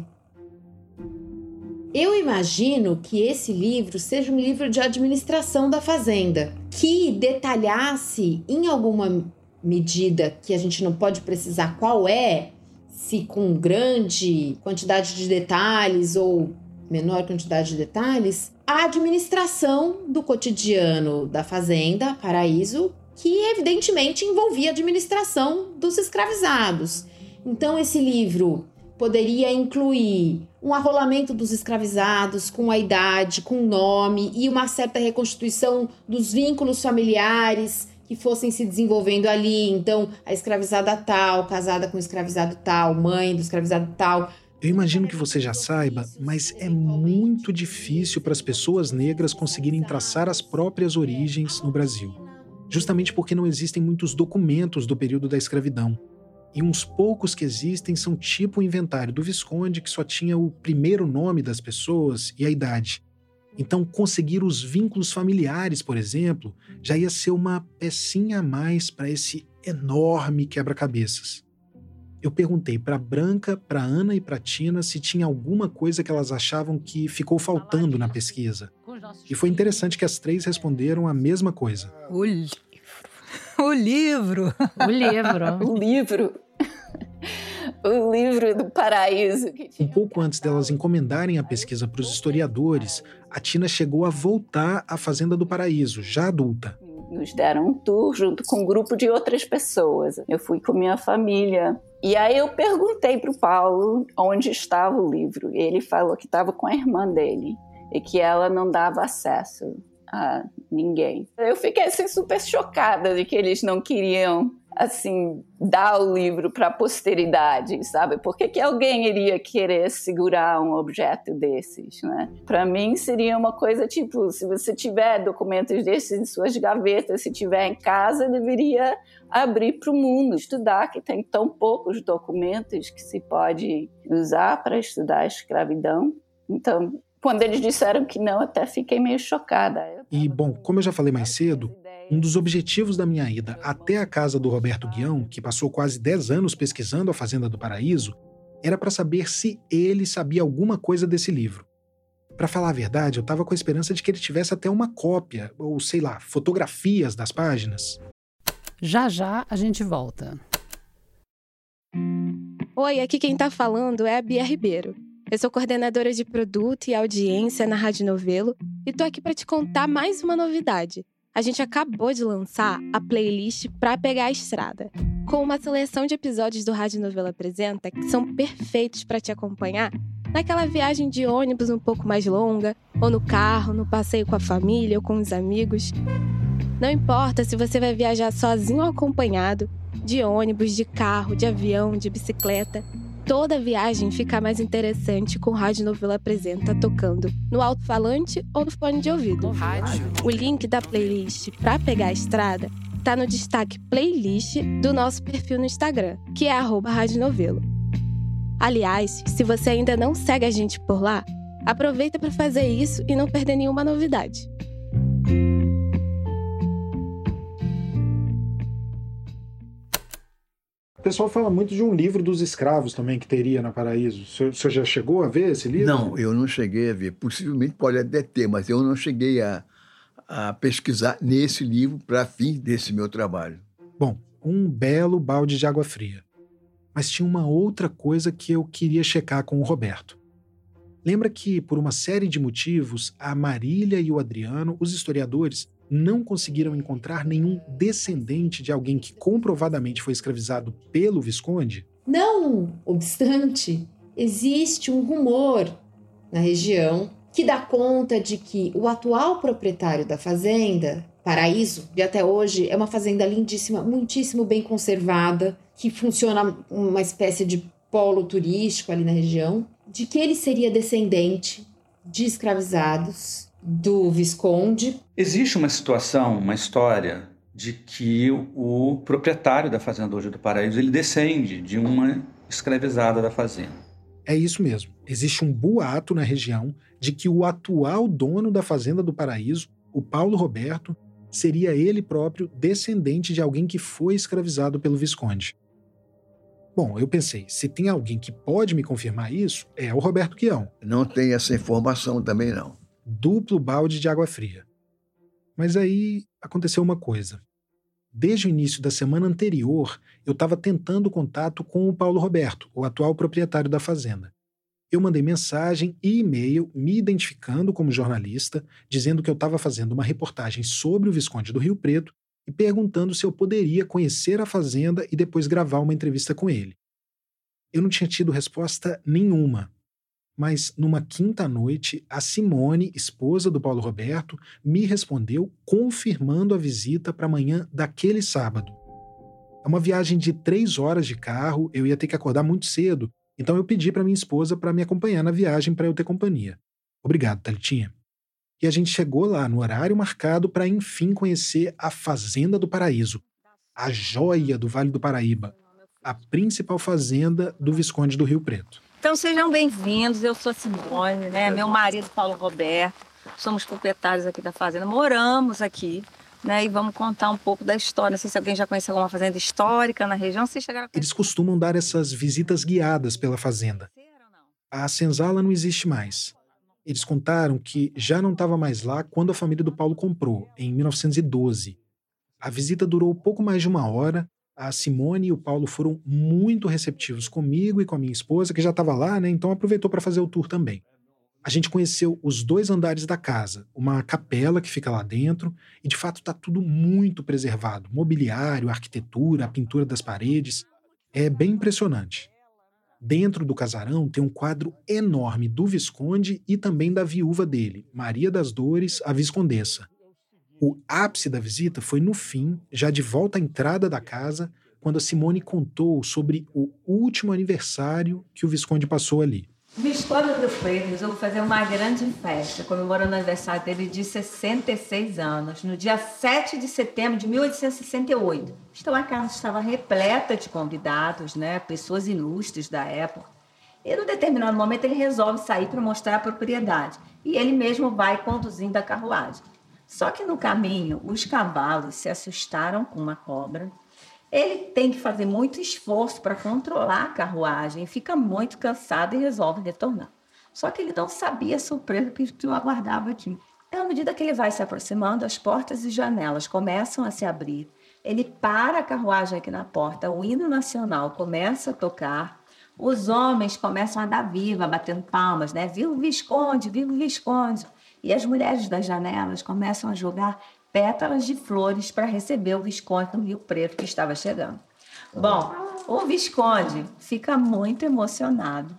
[SPEAKER 6] Eu imagino que esse livro seja um livro de administração da fazenda, que detalhasse em alguma medida que a gente não pode precisar qual é, se com grande quantidade de detalhes ou menor quantidade de detalhes, a administração do cotidiano da fazenda Paraíso, que evidentemente envolvia a administração dos escravizados. Então esse livro poderia incluir um arrolamento dos escravizados com a idade, com o nome e uma certa reconstituição dos vínculos familiares que fossem se desenvolvendo ali. Então, a escravizada tal, casada com o escravizado tal, mãe do escravizado tal.
[SPEAKER 3] Eu imagino que você já saiba, mas é muito difícil para as pessoas negras conseguirem traçar as próprias origens no Brasil. Justamente porque não existem muitos documentos do período da escravidão. E uns poucos que existem são tipo o inventário do Visconde, que só tinha o primeiro nome das pessoas e a idade. Então, conseguir os vínculos familiares, por exemplo, já ia ser uma pecinha a mais para esse enorme quebra-cabeças. Eu perguntei para Branca, para Ana e para Tina se tinha alguma coisa que elas achavam que ficou faltando na pesquisa. E foi interessante que as três responderam a mesma coisa.
[SPEAKER 5] O livro. O livro.
[SPEAKER 1] O livro.
[SPEAKER 4] o livro. O livro do paraíso.
[SPEAKER 3] Um pouco antes delas encomendarem a pesquisa para os historiadores, a Tina chegou a voltar à Fazenda do Paraíso, já adulta.
[SPEAKER 4] Nos deram um tour junto com um grupo de outras pessoas. Eu fui com minha família. E aí eu perguntei para o Paulo onde estava o livro. Ele falou que estava com a irmã dele e que ela não dava acesso a ninguém. Eu fiquei assim, super chocada de que eles não queriam assim, dar o livro para a posteridade, sabe? Por que, que alguém iria querer segurar um objeto desses, né? Para mim seria uma coisa tipo, se você tiver documentos desses em suas gavetas, se tiver em casa, deveria abrir para o mundo, estudar, que tem tão poucos documentos que se pode usar para estudar a escravidão. Então, quando eles disseram que não, até fiquei meio chocada.
[SPEAKER 3] E, bom, como eu já falei mais cedo, um dos objetivos da minha ida até a casa do Roberto Guião, que passou quase 10 anos pesquisando a Fazenda do Paraíso, era para saber se ele sabia alguma coisa desse livro. Para falar a verdade, eu estava com a esperança de que ele tivesse até uma cópia, ou sei lá, fotografias das páginas.
[SPEAKER 1] Já já a gente volta.
[SPEAKER 8] Oi, aqui quem está falando é a Bia Ribeiro. Eu sou coordenadora de produto e audiência na Rádio Novelo e tô aqui para te contar mais uma novidade a gente acabou de lançar a playlist Pra Pegar a Estrada, com uma seleção de episódios do Rádio Novela Apresenta que são perfeitos para te acompanhar naquela viagem de ônibus um pouco mais longa, ou no carro, no passeio com a família ou com os amigos. Não importa se você vai viajar sozinho ou acompanhado, de ônibus, de carro, de avião, de bicicleta toda viagem fica mais interessante com o Rádio Novela Apresenta tocando no alto-falante ou no fone de ouvido. O link da playlist para pegar a estrada tá no destaque playlist do nosso perfil no Instagram, que é Rádio Novelo. Aliás, se você ainda não segue a gente por lá, aproveita para fazer isso e não perder nenhuma novidade.
[SPEAKER 3] Pessoal fala muito de um livro dos escravos também que teria na Paraíso. O senhor, o senhor já chegou a ver esse livro?
[SPEAKER 2] Não, eu não cheguei a ver. Possivelmente pode até ter, mas eu não cheguei a, a pesquisar nesse livro para fim desse meu trabalho.
[SPEAKER 3] Bom, um belo balde de água fria. Mas tinha uma outra coisa que eu queria checar com o Roberto. Lembra que, por uma série de motivos, a Marília e o Adriano, os historiadores, não conseguiram encontrar nenhum descendente de alguém que comprovadamente foi escravizado pelo Visconde?
[SPEAKER 6] Não obstante, existe um rumor na região que dá conta de que o atual proprietário da fazenda, Paraíso, de até hoje é uma fazenda lindíssima, muitíssimo bem conservada, que funciona uma espécie de polo turístico ali na região, de que ele seria descendente de escravizados do Visconde.
[SPEAKER 7] Existe uma situação, uma história de que o proprietário da fazenda hoje do Paraíso ele descende de uma escravizada da fazenda.
[SPEAKER 3] É isso mesmo. Existe um boato na região de que o atual dono da fazenda do Paraíso, o Paulo Roberto, seria ele próprio descendente de alguém que foi escravizado pelo Visconde. Bom, eu pensei, se tem alguém que pode me confirmar isso, é o Roberto Quião.
[SPEAKER 2] Não tem essa informação também não
[SPEAKER 3] duplo balde de água fria. Mas aí aconteceu uma coisa. Desde o início da semana anterior, eu estava tentando contato com o Paulo Roberto, o atual proprietário da fazenda. Eu mandei mensagem e e-mail me identificando como jornalista, dizendo que eu estava fazendo uma reportagem sobre o Visconde do Rio Preto e perguntando se eu poderia conhecer a fazenda e depois gravar uma entrevista com ele. Eu não tinha tido resposta nenhuma. Mas numa quinta noite, a Simone, esposa do Paulo Roberto, me respondeu confirmando a visita para amanhã daquele sábado. É uma viagem de três horas de carro, eu ia ter que acordar muito cedo, então eu pedi para minha esposa para me acompanhar na viagem para eu ter companhia. Obrigado, Thalitinha. E a gente chegou lá no horário marcado para enfim conhecer a Fazenda do Paraíso, a joia do Vale do Paraíba, a principal fazenda do Visconde do Rio Preto.
[SPEAKER 9] Então sejam bem-vindos, eu sou Simone, né? meu marido Paulo Roberto, somos proprietários aqui da fazenda, moramos aqui né? E vamos contar um pouco da história. Não sei se alguém já conhece alguma fazenda histórica na região. Se chegaram
[SPEAKER 3] Eles costumam dar essas visitas guiadas pela fazenda. A senzala não existe mais. Eles contaram que já não estava mais lá quando a família do Paulo comprou, em 1912. A visita durou pouco mais de uma hora. A Simone e o Paulo foram muito receptivos comigo e com a minha esposa, que já estava lá, né? Então aproveitou para fazer o tour também a gente conheceu os dois andares da casa, uma capela que fica lá dentro, e de fato está tudo muito preservado. Mobiliário, arquitetura, a pintura das paredes. É bem impressionante. Dentro do casarão tem um quadro enorme do Visconde e também da viúva dele, Maria das Dores, a Viscondessa. O ápice da visita foi no fim, já de volta à entrada da casa, quando a Simone contou sobre o último aniversário que o Visconde passou ali.
[SPEAKER 9] O Visconde do Freire resolveu fazer uma grande festa, comemorando o aniversário dele de 66 anos, no dia 7 de setembro de 1868. Então a casa estava repleta de convidados, né, pessoas ilustres da época. E num determinado momento ele resolve sair para mostrar a propriedade. E ele mesmo vai conduzindo a carruagem. Só que no caminho, os cavalos se assustaram com uma cobra ele tem que fazer muito esforço para controlar a carruagem, fica muito cansado e resolve retornar. Só que ele não sabia a surpresa que o aguardava aqui. Então, à medida que ele vai se aproximando, as portas e janelas começam a se abrir. Ele para a carruagem aqui na porta, o hino nacional começa a tocar, os homens começam a dar viva, batendo palmas, né? Viva o Visconde, viva o Visconde. E as mulheres das janelas começam a jogar pétalas de flores para receber o Visconde no Rio Preto que estava chegando. Bom, o Visconde fica muito emocionado,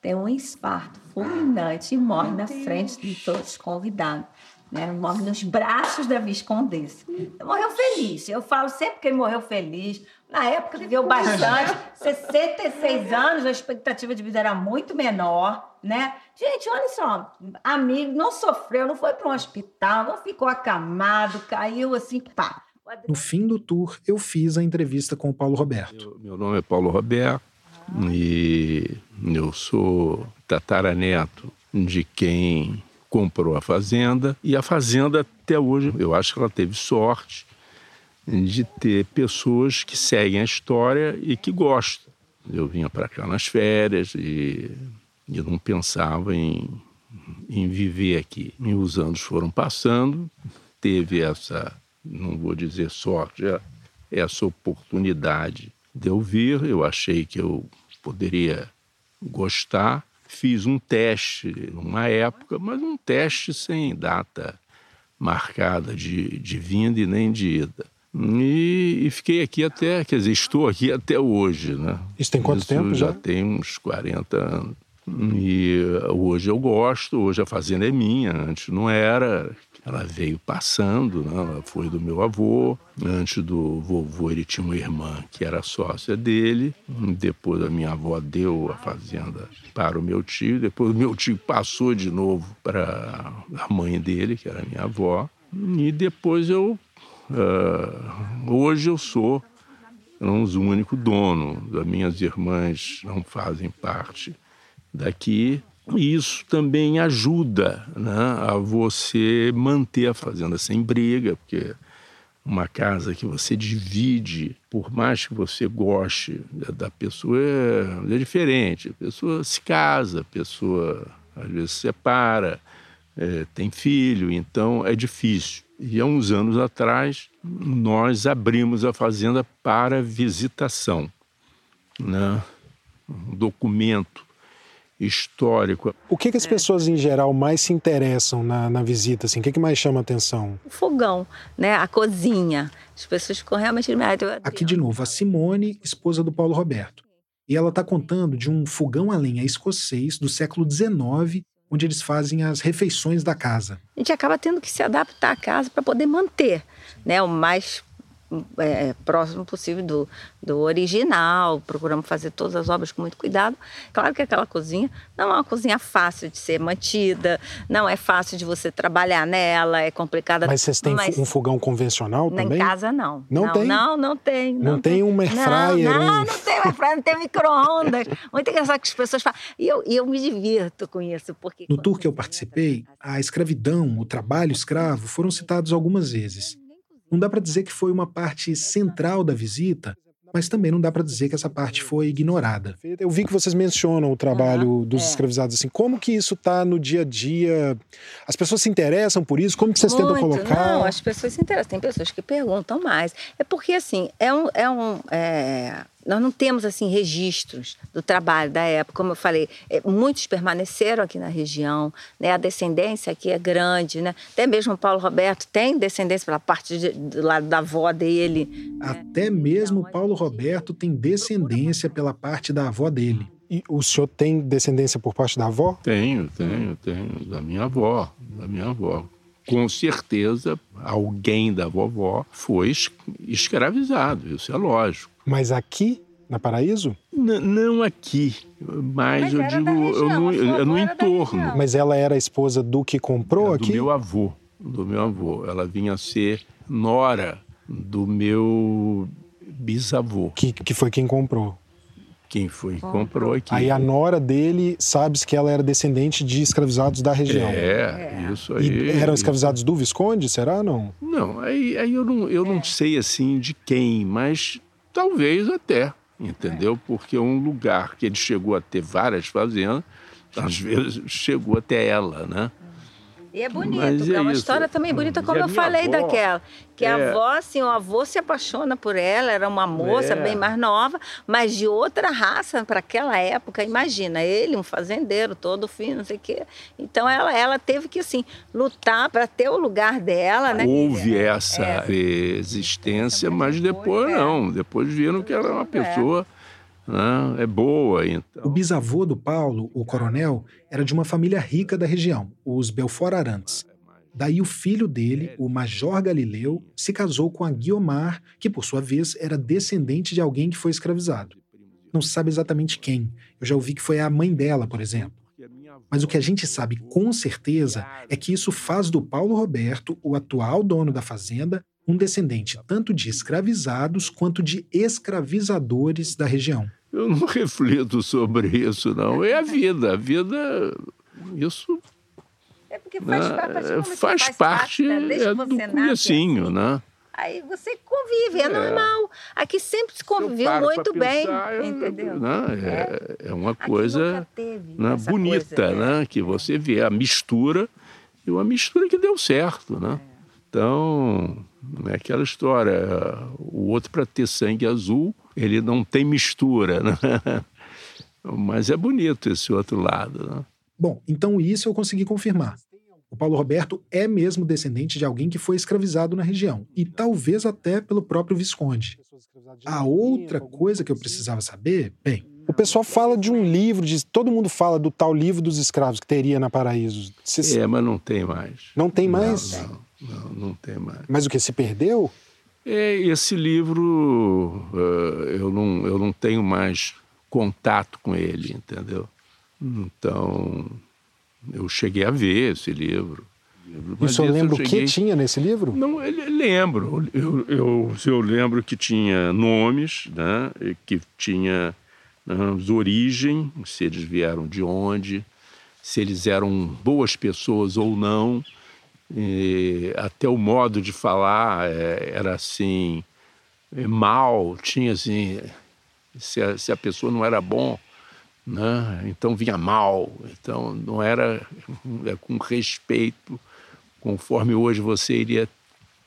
[SPEAKER 9] tem um infarto fulminante e morre na frente de todos os convidados. Né? Morre nos braços da Viscondessa. Morreu feliz. Eu falo sempre que ele morreu feliz. Na época viveu bastante, 66 anos, a expectativa de vida era muito menor, né? Gente, olha só, amigo, não sofreu, não foi para um hospital, não ficou acamado, caiu assim, pá.
[SPEAKER 3] No fim do tour, eu fiz a entrevista com o Paulo Roberto.
[SPEAKER 10] Meu, meu nome é Paulo Roberto e eu sou tataraneto de quem comprou a fazenda e a fazenda até hoje, eu acho que ela teve sorte de ter pessoas que seguem a história e que gostam. Eu vinha para cá nas férias e eu não pensava em, em viver aqui. E os anos foram passando, teve essa, não vou dizer sorte, é, essa oportunidade de eu vir. Eu achei que eu poderia gostar. Fiz um teste numa época, mas um teste sem data marcada de, de vinda e nem de ida. E, e, fiquei aqui até, quer dizer, estou aqui até hoje, né?
[SPEAKER 3] Isso tem quanto
[SPEAKER 10] Isso
[SPEAKER 3] tempo
[SPEAKER 10] já?
[SPEAKER 3] Já
[SPEAKER 10] tem uns 40 anos. E hoje eu gosto, hoje a fazenda é minha, antes não era. Ela veio passando, né? ela foi do meu avô. Antes do vovô, ele tinha uma irmã que era sócia dele. Depois a minha avó deu a fazenda para o meu tio. Depois o meu tio passou de novo para a mãe dele, que era minha avó. E depois eu Uh, hoje eu sou não o único dono, as minhas irmãs não fazem parte daqui. E isso também ajuda né, a você manter a fazenda sem briga, porque uma casa que você divide, por mais que você goste da pessoa, é, é diferente. A pessoa se casa, a pessoa às vezes se separa, é, tem filho, então é difícil. E há uns anos atrás, nós abrimos a fazenda para visitação, né? um documento histórico.
[SPEAKER 3] O que, que as pessoas em geral mais se interessam na, na visita? Assim? O que, que mais chama atenção?
[SPEAKER 9] O fogão, né? a cozinha. As pessoas ficam realmente...
[SPEAKER 3] Aqui de novo, a Simone, esposa do Paulo Roberto. E ela está contando de um fogão a lenha escocês do século XIX, onde eles fazem as refeições da casa.
[SPEAKER 9] A gente acaba tendo que se adaptar à casa para poder manter né, o mais é, próximo possível do, do original, procuramos fazer todas as obras com muito cuidado. Claro que aquela cozinha não é uma cozinha fácil de ser mantida, não é fácil de você trabalhar nela, é complicada.
[SPEAKER 3] Mas vocês têm mas... um fogão convencional também?
[SPEAKER 9] Em casa não.
[SPEAKER 3] Não,
[SPEAKER 9] não
[SPEAKER 3] tem?
[SPEAKER 9] Não, não tem.
[SPEAKER 3] Não, não tem, tem um air fryer?
[SPEAKER 9] Não, não, não tem air fryer, não tem micro-ondas. Muito engraçado que as pessoas falam. E eu, e eu me divirto com isso. Porque
[SPEAKER 3] no tour que eu participei, a escravidão, o trabalho escravo foram citados algumas vezes. Não dá para dizer que foi uma parte central da visita, mas também não dá para dizer que essa parte foi ignorada. Eu vi que vocês mencionam o trabalho dos é. escravizados assim. Como que isso está no dia a dia? As pessoas se interessam por isso? Como que vocês Muito. tentam colocar?
[SPEAKER 9] Não, as pessoas se interessam. Tem pessoas que perguntam mais. É porque assim é um, é um é nós não temos assim registros do trabalho da época, como eu falei, é, muitos permaneceram aqui na região, né? A descendência aqui é grande, né? Até mesmo o Paulo Roberto tem descendência pela parte de, do lado da avó dele.
[SPEAKER 3] Né? Até né? mesmo então, Paulo Roberto tem descendência pela parte da avó dele. E o senhor tem descendência por parte da avó?
[SPEAKER 10] Tenho, tenho, tenho. Da minha avó, da minha avó com certeza alguém da vovó foi escravizado, isso é lógico.
[SPEAKER 3] Mas aqui, na Paraíso?
[SPEAKER 10] N não aqui, mas, mas eu digo região, eu no, eu no entorno.
[SPEAKER 3] Mas ela era a esposa do que comprou
[SPEAKER 10] era
[SPEAKER 3] aqui?
[SPEAKER 10] Do meu avô, do meu avô. Ela vinha a ser nora do meu bisavô.
[SPEAKER 3] Que, que foi quem comprou?
[SPEAKER 10] Quem foi que comprou aqui.
[SPEAKER 3] Aí a nora dele, sabe-se que ela era descendente de escravizados da região.
[SPEAKER 10] É, é. isso aí.
[SPEAKER 3] E eram escravizados do Visconde, será não?
[SPEAKER 10] Não, aí, aí eu, não, eu não sei assim de quem, mas talvez até, entendeu? Porque é um lugar que ele chegou a ter várias fazendas, às vezes chegou até ela, né?
[SPEAKER 9] E é bonito, é, é, uma isso. história também bonita, como eu falei avó, daquela. Que é. a avó, assim, o avô se apaixona por ela, era uma moça é. bem mais nova, mas de outra raça para aquela época. Imagina, ele, um fazendeiro, todo fino, não sei o quê. Então ela, ela teve que, assim, lutar para ter o lugar dela, né?
[SPEAKER 10] Houve essa é. resistência, mas depois é. não. Depois viram que ela era uma pessoa né? é boa. Então.
[SPEAKER 3] O bisavô do Paulo, o coronel, era de uma família rica da região, os Belfort Arantes. Daí o filho dele, o Major Galileu, se casou com a Guiomar, que por sua vez era descendente de alguém que foi escravizado. Não se sabe exatamente quem. Eu já ouvi que foi a mãe dela, por exemplo. Mas o que a gente sabe com certeza é que isso faz do Paulo Roberto, o atual dono da fazenda, um descendente tanto de escravizados quanto de escravizadores da região.
[SPEAKER 10] Eu não reflito sobre isso, não. É a vida. A vida, isso.
[SPEAKER 9] É porque faz,
[SPEAKER 10] né,
[SPEAKER 9] parte,
[SPEAKER 10] faz, faz parte, né? é do assim, né?
[SPEAKER 9] Aí você convive, é, é, normal. Aqui sempre se conviveu muito bem, pensar, entendeu?
[SPEAKER 10] Né? É, é uma coisa né, bonita, coisa, né? Que você vê a mistura e uma mistura que deu certo, né? É. Então, é aquela história, o outro para ter sangue azul ele não tem mistura, né? Mas é bonito esse outro lado, né?
[SPEAKER 3] Bom, então isso eu consegui confirmar. O Paulo Roberto é mesmo descendente de alguém que foi escravizado na região, e talvez até pelo próprio Visconde. A outra coisa que eu precisava saber, bem, o pessoal fala de um livro, de, todo mundo fala do tal livro dos escravos que teria na Paraíso.
[SPEAKER 10] É, mas não tem mais.
[SPEAKER 3] Não tem mais?
[SPEAKER 10] Não, não, não, não tem mais.
[SPEAKER 3] Mas o que, se perdeu?
[SPEAKER 10] É, esse livro uh, eu, não, eu não tenho mais contato com ele, entendeu? Então, eu cheguei a ver esse livro.
[SPEAKER 3] Mas o senhor lembra cheguei... o que tinha nesse livro?
[SPEAKER 10] Não, eu lembro. Eu, eu, eu lembro que tinha nomes, né? que tinha né, origem, se eles vieram de onde, se eles eram boas pessoas ou não. E até o modo de falar é, era assim, é, mal, tinha assim, se a, se a pessoa não era bom, né? então vinha mal, então não era é, com respeito, conforme hoje você iria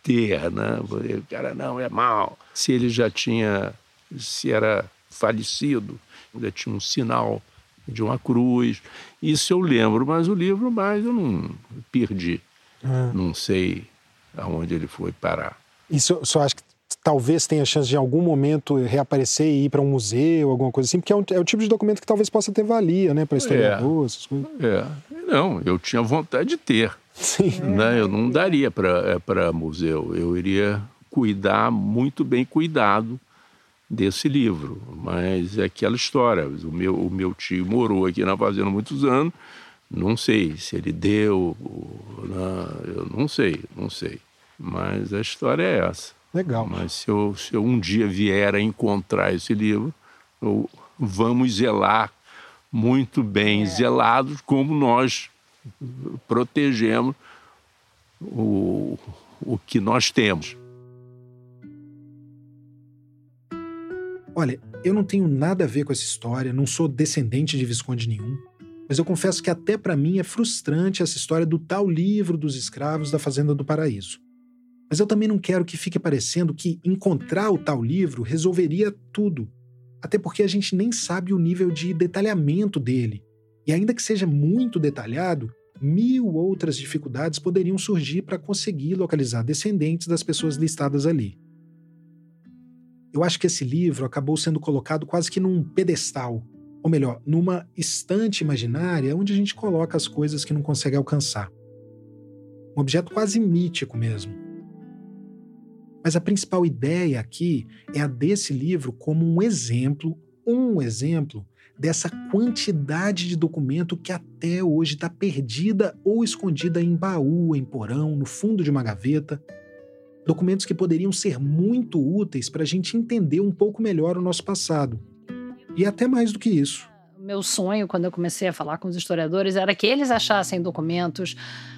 [SPEAKER 10] ter, né? O cara não é mal. Se ele já tinha, se era falecido, ainda tinha um sinal de uma cruz. Isso eu lembro, mas o livro mais eu não perdi. É. Não sei aonde ele foi parar.
[SPEAKER 3] E o senhor acha que talvez tenha chance de em algum momento reaparecer e ir para um museu, alguma coisa assim, porque é, um, é, o tipo de documento que talvez possa ter valia, né, para historiador,
[SPEAKER 10] é, essas coisas. É, não, eu tinha vontade de ter. Sim. Né? Eu não daria para é, museu, eu iria cuidar muito bem cuidado desse livro, mas é aquela história. O meu, o meu tio morou aqui na fazenda há muitos anos, não sei se ele deu, né? eu não sei, não sei. Mas a história é essa.
[SPEAKER 3] Legal.
[SPEAKER 10] Mas se eu, se eu um dia vier a encontrar esse livro, eu, vamos zelar muito bem é. zelados, como nós protegemos o, o que nós temos.
[SPEAKER 3] Olha, eu não tenho nada a ver com essa história, não sou descendente de Visconde nenhum, mas eu confesso que até para mim é frustrante essa história do tal livro dos escravos da Fazenda do Paraíso. Mas eu também não quero que fique parecendo que encontrar o tal livro resolveria tudo. Até porque a gente nem sabe o nível de detalhamento dele. E ainda que seja muito detalhado, mil outras dificuldades poderiam surgir para conseguir localizar descendentes das pessoas listadas ali. Eu acho que esse livro acabou sendo colocado quase que num pedestal, ou melhor, numa estante imaginária onde a gente coloca as coisas que não consegue alcançar. Um objeto quase mítico mesmo. Mas a principal ideia aqui é a desse livro como um exemplo, um exemplo dessa quantidade de documento que até hoje está perdida ou escondida em baú, em porão, no fundo de uma gaveta. Documentos que poderiam ser muito úteis para a gente entender um pouco melhor o nosso passado. E até mais do que isso.
[SPEAKER 1] Meu sonho, quando eu comecei a falar com os historiadores, era que eles achassem documentos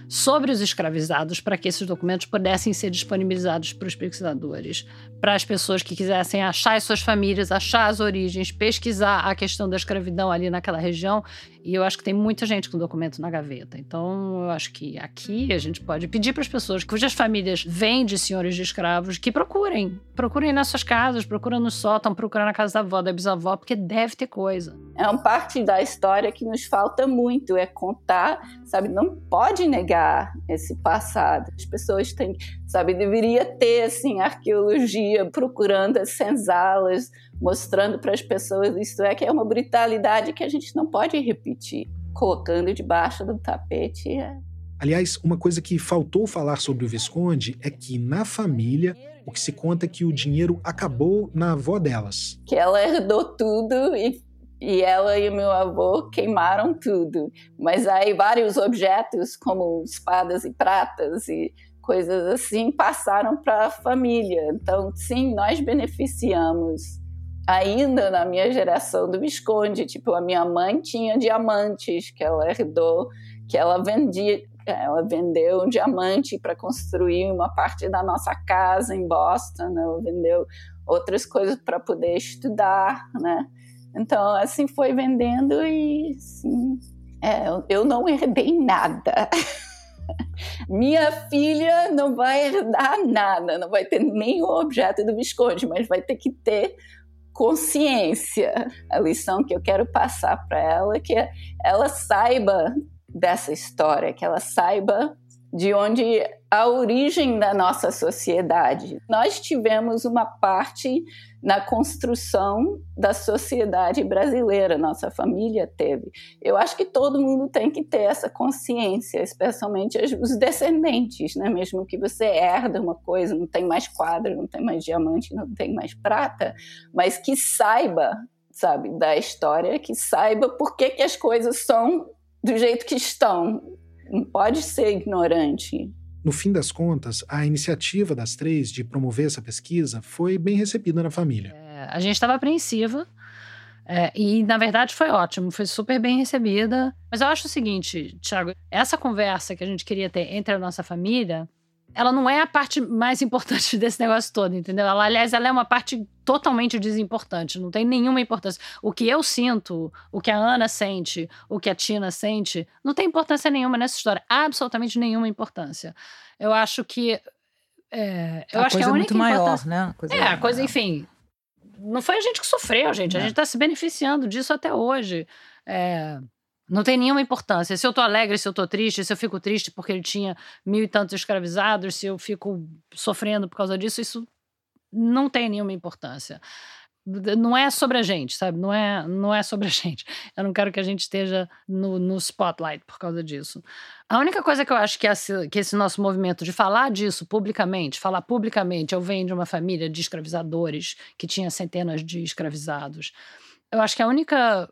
[SPEAKER 1] sobre os escravizados para que esses documentos pudessem ser disponibilizados para os pesquisadores, para as pessoas que quisessem achar as suas famílias, achar as origens, pesquisar a questão da escravidão ali naquela região. E eu acho que tem muita gente com documento na gaveta. Então, eu acho que aqui a gente pode pedir para as pessoas cujas famílias vêm de senhores de escravos que procurem. Procurem nas suas casas, procurem no sótão, procurem na casa da avó, da bisavó, porque deve ter coisa.
[SPEAKER 4] É uma parte da história que nos falta muito, é contar, sabe? Não pode negar esse passado. As pessoas têm, sabe, deveria ter assim arqueologia procurando as senzalas, mostrando para as pessoas isso é que é uma brutalidade que a gente não pode repetir, colocando debaixo do tapete. É...
[SPEAKER 3] Aliás, uma coisa que faltou falar sobre o Visconde é que na família o que se conta é que o dinheiro acabou na avó delas.
[SPEAKER 4] Que ela herdou tudo e e ela e meu avô queimaram tudo. Mas aí vários objetos, como espadas e pratas e coisas assim, passaram para a família. Então, sim, nós beneficiamos. Ainda na minha geração do Visconde, tipo, a minha mãe tinha diamantes que ela herdou, que ela vendia, ela vendeu um diamante para construir uma parte da nossa casa em Boston, ela vendeu outras coisas para poder estudar, né? Então, assim, foi vendendo e, assim, é, eu não herdei nada. Minha filha não vai herdar nada, não vai ter nenhum objeto do Visconde, mas vai ter que ter consciência. A lição que eu quero passar para ela é que ela saiba dessa história, que ela saiba de onde a origem da nossa sociedade. Nós tivemos uma parte na construção da sociedade brasileira, nossa família teve. Eu acho que todo mundo tem que ter essa consciência, especialmente os descendentes, né? Mesmo que você herda uma coisa, não tem mais quadro, não tem mais diamante, não tem mais prata, mas que saiba, sabe, da história, que saiba por que, que as coisas são do jeito que estão, não pode ser ignorante.
[SPEAKER 3] No fim das contas, a iniciativa das três de promover essa pesquisa foi bem recebida na família.
[SPEAKER 1] É, a gente estava apreensiva. É, e, na verdade, foi ótimo, foi super bem recebida. Mas eu acho o seguinte, Thiago, essa conversa que a gente queria ter entre a nossa família ela não é a parte mais importante desse negócio todo, entendeu? Ela, aliás, ela é uma parte totalmente desimportante, não tem nenhuma importância. O que eu sinto, o que a Ana sente, o que a Tina sente, não tem importância nenhuma nessa história, absolutamente nenhuma importância. Eu acho que é, eu
[SPEAKER 5] a
[SPEAKER 1] acho
[SPEAKER 5] que
[SPEAKER 1] é a
[SPEAKER 5] única
[SPEAKER 1] muito
[SPEAKER 5] maior, né?
[SPEAKER 1] A coisa é, a coisa, enfim, não foi a gente que sofreu, gente. A é. gente está se beneficiando disso até hoje. É, não tem nenhuma importância. Se eu tô alegre, se eu tô triste, se eu fico triste porque ele tinha mil e tantos escravizados, se eu fico sofrendo por causa disso, isso não tem nenhuma importância não é sobre a gente, sabe? Não é, não é sobre a gente. Eu não quero que a gente esteja no, no spotlight por causa disso. A única coisa que eu acho que esse, que esse nosso movimento de falar disso publicamente, falar publicamente, eu venho de uma família de escravizadores que tinha centenas de escravizados. Eu acho que a única,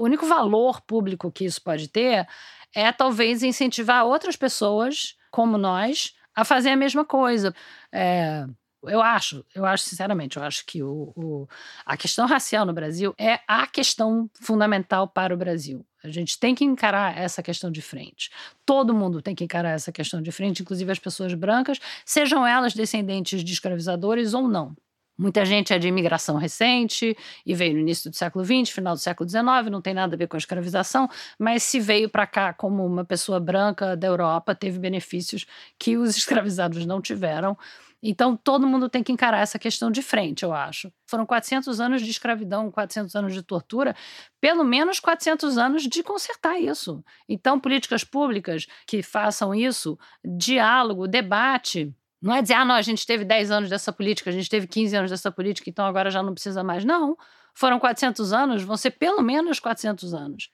[SPEAKER 1] o único valor público que isso pode ter é talvez incentivar outras pessoas como nós a fazer a mesma coisa. É, eu acho, eu acho sinceramente, eu acho que o, o, a questão racial no Brasil é a questão fundamental para o Brasil. A gente tem que encarar essa questão de frente. Todo mundo tem que encarar essa questão de frente, inclusive as pessoas brancas, sejam elas descendentes de escravizadores ou não. Muita gente é de imigração recente e veio no início do século XX, final do século XIX, não tem nada a ver com a escravização, mas se veio para cá como uma pessoa branca da Europa, teve benefícios que os escravizados não tiveram. Então, todo mundo tem que encarar essa questão de frente, eu acho. Foram 400 anos de escravidão, 400 anos de tortura, pelo menos 400 anos de consertar isso. Então, políticas públicas que façam isso, diálogo, debate. Não é dizer, ah, não, a gente teve 10 anos dessa política, a gente teve 15 anos dessa política, então agora já não precisa mais. Não. Foram 400 anos, vão ser pelo menos 400 anos.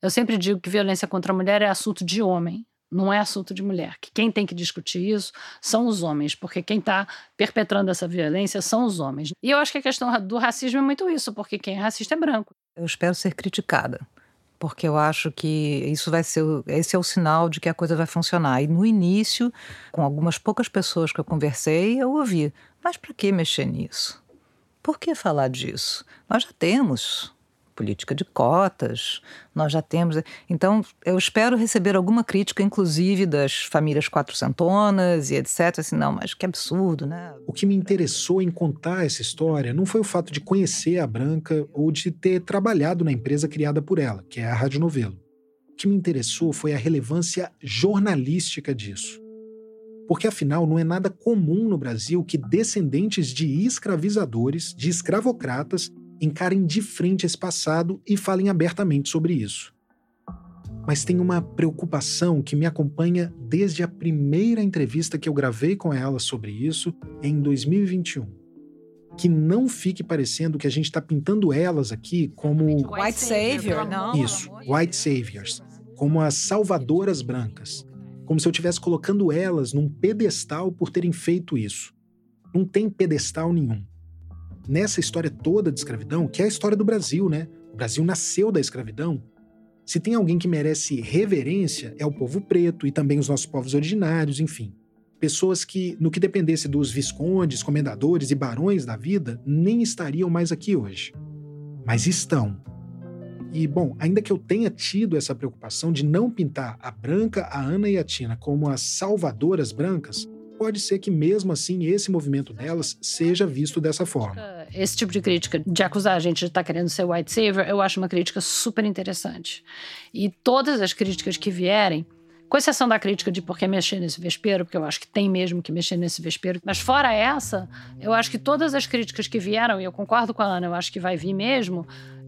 [SPEAKER 1] Eu sempre digo que violência contra a mulher é assunto de homem não é assunto de mulher. Que quem tem que discutir isso são os homens, porque quem está perpetrando essa violência são os homens. E eu acho que a questão do racismo é muito isso, porque quem é racista é branco.
[SPEAKER 5] Eu espero ser criticada, porque eu acho que isso vai ser esse é o sinal de que a coisa vai funcionar. E no início, com algumas poucas pessoas que eu conversei, eu ouvi: mas para que mexer nisso? Por que falar disso? Nós já temos política de cotas, nós já temos. Então, eu espero receber alguma crítica, inclusive das famílias quatrocentonas e etc. Assim, não, mas que absurdo, né?
[SPEAKER 3] O que me interessou em contar essa história não foi o fato de conhecer a Branca ou de ter trabalhado na empresa criada por ela, que é a Rádio Novelo. O que me interessou foi a relevância jornalística disso. Porque afinal não é nada comum no Brasil que descendentes de escravizadores, de escravocratas, encarem de frente esse passado e falem abertamente sobre isso. Mas tem uma preocupação que me acompanha desde a primeira entrevista que eu gravei com ela sobre isso em 2021. Que não fique parecendo que a gente está pintando elas aqui como.
[SPEAKER 5] White Savior, não?
[SPEAKER 3] Isso, White Saviors. Como as salvadoras brancas. Como se eu estivesse colocando elas num pedestal por terem feito isso. Não tem pedestal nenhum nessa história toda de escravidão, que é a história do Brasil, né? O Brasil nasceu da escravidão. Se tem alguém que merece reverência, é o povo preto e também os nossos povos originários, enfim. Pessoas que, no que dependesse dos viscondes, comendadores e barões da vida, nem estariam mais aqui hoje. Mas estão. E, bom, ainda que eu tenha tido essa preocupação de não pintar a Branca, a Ana e a Tina como as salvadoras brancas, pode ser que mesmo assim esse movimento delas seja visto dessa forma.
[SPEAKER 1] Esse tipo de crítica, de acusar a gente de estar tá querendo ser white savior, eu acho uma crítica super interessante. E todas as críticas que vierem, com exceção da crítica de por que mexer nesse vespeiro, porque eu acho que tem mesmo que mexer nesse vespeiro. Mas fora essa, eu acho que todas as críticas que vieram, e eu concordo com a Ana, eu acho que vai vir mesmo,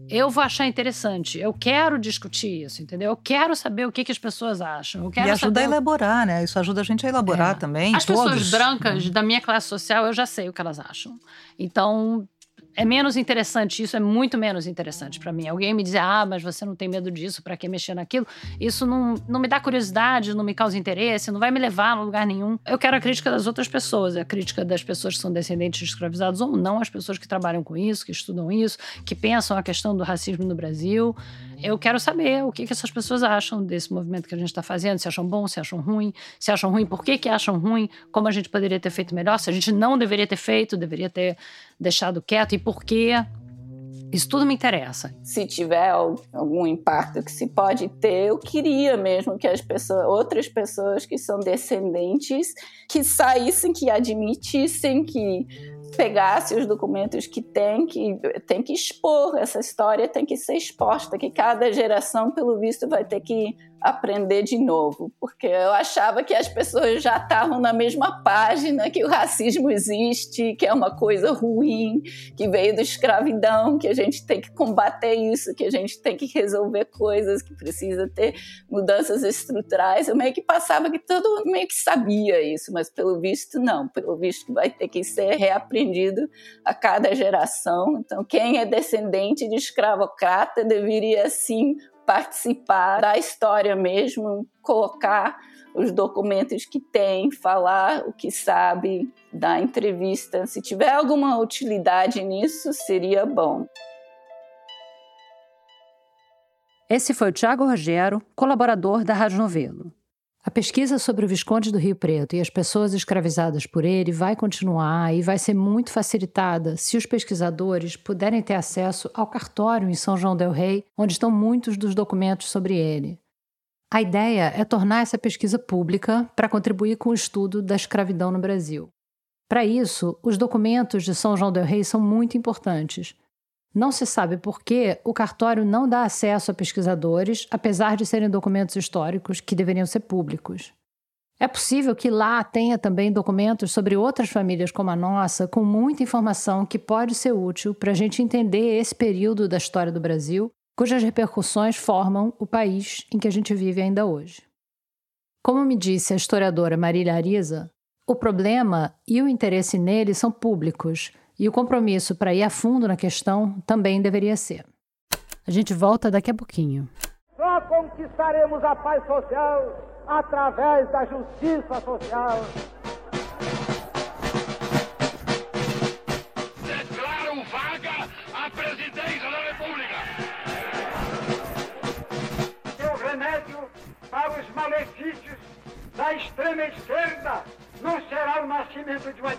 [SPEAKER 1] eu vou achar interessante. Eu quero discutir isso, entendeu? Eu quero saber o que, que as pessoas acham.
[SPEAKER 5] E ajuda
[SPEAKER 1] saber...
[SPEAKER 5] a elaborar, né? Isso ajuda a gente a elaborar é. também.
[SPEAKER 1] As
[SPEAKER 5] todos.
[SPEAKER 1] pessoas brancas da minha classe social, eu já sei o que elas acham. Então, é menos interessante, isso é muito menos interessante para mim. Alguém me dizer, ah, mas você não tem medo disso, para que mexer naquilo? Isso não, não me dá curiosidade, não me causa interesse, não vai me levar a lugar nenhum. Eu quero a crítica das outras pessoas, a crítica das pessoas que são descendentes de escravizados ou não, as pessoas que trabalham com isso, que estudam isso, que pensam a questão do racismo no Brasil. Eu quero saber o que, que essas pessoas acham desse movimento que a gente está fazendo, se acham bom, se acham ruim, se acham ruim, por que, que acham ruim, como a gente poderia ter feito melhor, se a gente não deveria ter feito, deveria ter deixado quieto e por quê. Isso tudo me interessa.
[SPEAKER 4] Se tiver algum impacto que se pode ter, eu queria mesmo que as pessoas, outras pessoas que são descendentes, que saíssem, que admitissem que pegasse os documentos que tem que tem que expor essa história tem que ser exposta que cada geração pelo visto vai ter que aprender de novo, porque eu achava que as pessoas já estavam na mesma página, que o racismo existe, que é uma coisa ruim, que veio da escravidão, que a gente tem que combater isso, que a gente tem que resolver coisas, que precisa ter mudanças estruturais. Eu meio que passava que todo mundo meio que sabia isso, mas pelo visto não, pelo visto vai ter que ser reaprendido a cada geração. Então, quem é descendente de escravocrata deveria sim participar da história mesmo, colocar os documentos que tem, falar o que sabe, dar entrevista. Se tiver alguma utilidade nisso, seria bom.
[SPEAKER 1] Esse foi o Tiago Rogero, colaborador da Rádio Novelo. A pesquisa sobre o Visconde do Rio Preto e as pessoas escravizadas por ele vai continuar e vai ser muito facilitada se os pesquisadores puderem ter acesso ao cartório em São João del Rei, onde estão muitos dos documentos sobre ele. A ideia é tornar essa pesquisa pública para contribuir com o estudo da escravidão no Brasil. Para isso, os documentos de São João del Rei são muito importantes, não se sabe por que o cartório não dá acesso a pesquisadores, apesar de serem documentos históricos que deveriam ser públicos. É possível que lá tenha também documentos sobre outras famílias como a nossa, com muita informação que pode ser útil para a gente entender esse período da história do Brasil, cujas repercussões formam o país em que a gente vive ainda hoje. Como me disse a historiadora Marília Ariza, o problema e o interesse nele são públicos e o compromisso para ir a fundo na questão também deveria ser. A gente volta daqui a pouquinho.
[SPEAKER 11] Só conquistaremos a paz social através da justiça social.
[SPEAKER 12] Declaro vaga a presidência da República.
[SPEAKER 11] Seu remédio para os malefícios da extrema esquerda não será o nascimento de uma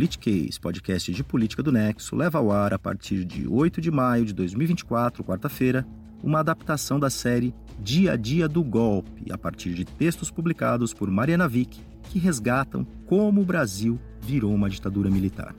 [SPEAKER 13] Politiquês, podcast de política do Nexo, leva ao ar a partir de 8 de maio de 2024, quarta-feira, uma adaptação da série Dia a Dia do Golpe, a partir de textos publicados por Mariana Vick, que resgatam como o Brasil virou uma ditadura militar.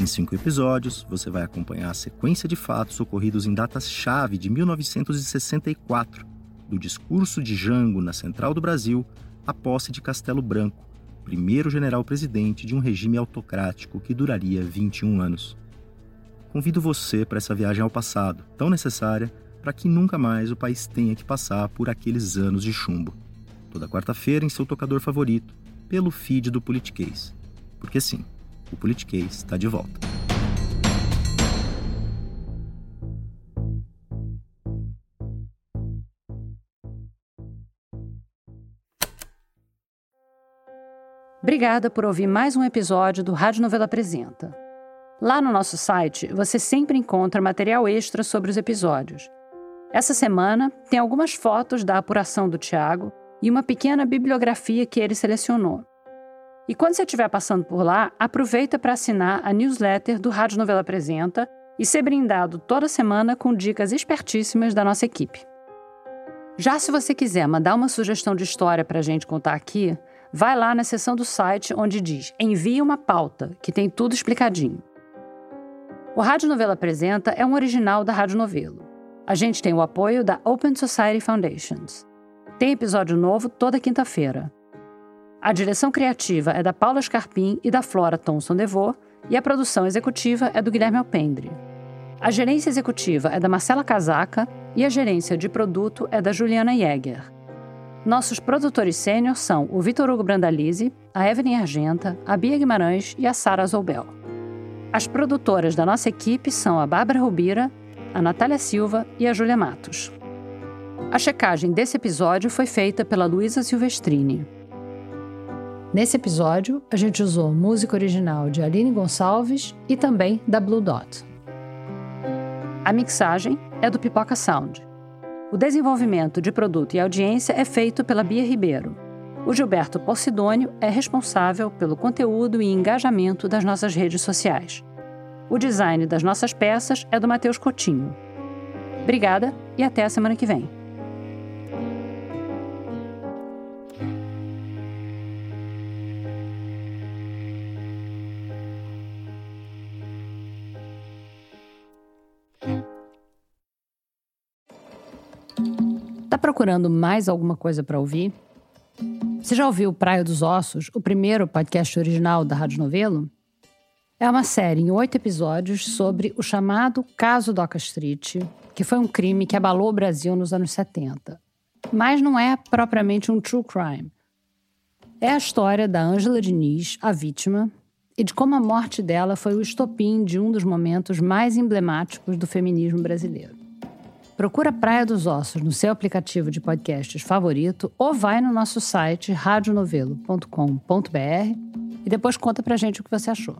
[SPEAKER 13] Em cinco episódios, você vai acompanhar a sequência de fatos ocorridos em datas-chave de 1964, do discurso de Jango na Central do Brasil à posse de Castelo Branco, primeiro general-presidente de um regime autocrático que duraria 21 anos. Convido você para essa viagem ao passado, tão necessária para que nunca mais o país tenha que passar por aqueles anos de chumbo. Toda quarta-feira em seu tocador favorito, pelo feed do Politiquês. Porque sim, o Politiquês está de volta.
[SPEAKER 1] Obrigada por ouvir mais um episódio do Rádio Novela Apresenta. Lá no nosso site você sempre encontra material extra sobre os episódios. Essa semana tem algumas fotos da apuração do Tiago e uma pequena bibliografia que ele selecionou. E quando você estiver passando por lá, aproveita para assinar a newsletter do Rádio Novela Apresenta e ser brindado toda semana com dicas espertíssimas da nossa equipe. Já se você quiser mandar uma sugestão de história para a gente contar aqui, vai lá na seção do site onde diz Envie uma pauta, que tem tudo explicadinho. O Rádio Novela Apresenta é um original da Rádio Novelo. A gente tem o apoio da Open Society Foundations. Tem episódio novo toda quinta-feira. A direção criativa é da Paula Scarpim e da Flora Thomson Devô, e a produção executiva é do Guilherme Alpendre. A gerência executiva é da Marcela Casaca e a gerência de produto é da Juliana Jäger. Nossos produtores sênior são o Vitor Hugo Brandalize, a Evelyn Argenta, a Bia Guimarães e a Sara Zoubel. As produtoras da nossa equipe são a Bárbara Rubira, a Natália Silva e a Júlia Matos. A checagem desse episódio foi feita pela Luísa Silvestrini. Nesse episódio, a gente usou música original de Aline Gonçalves e também da Blue Dot. A mixagem é do Pipoca Sound. O desenvolvimento de produto e audiência é feito pela Bia Ribeiro. O Gilberto Porcidônio é responsável pelo conteúdo e engajamento das nossas redes sociais. O design das nossas peças é do Matheus Cotinho. Obrigada e até a semana que vem. Tá procurando mais alguma coisa para ouvir? Você já ouviu Praia dos Ossos, o primeiro podcast original da Rádio Novelo? É uma série em oito episódios sobre o chamado Caso Doca Street, que foi um crime que abalou o Brasil nos anos 70. Mas não é propriamente um true crime. É a história da Ângela Diniz, a vítima, e de como a morte dela foi o estopim de um dos momentos mais emblemáticos do feminismo brasileiro. Procura Praia dos Ossos no seu aplicativo de podcasts favorito ou vai no nosso site radionovelo.com.br e depois conta pra gente o que você achou.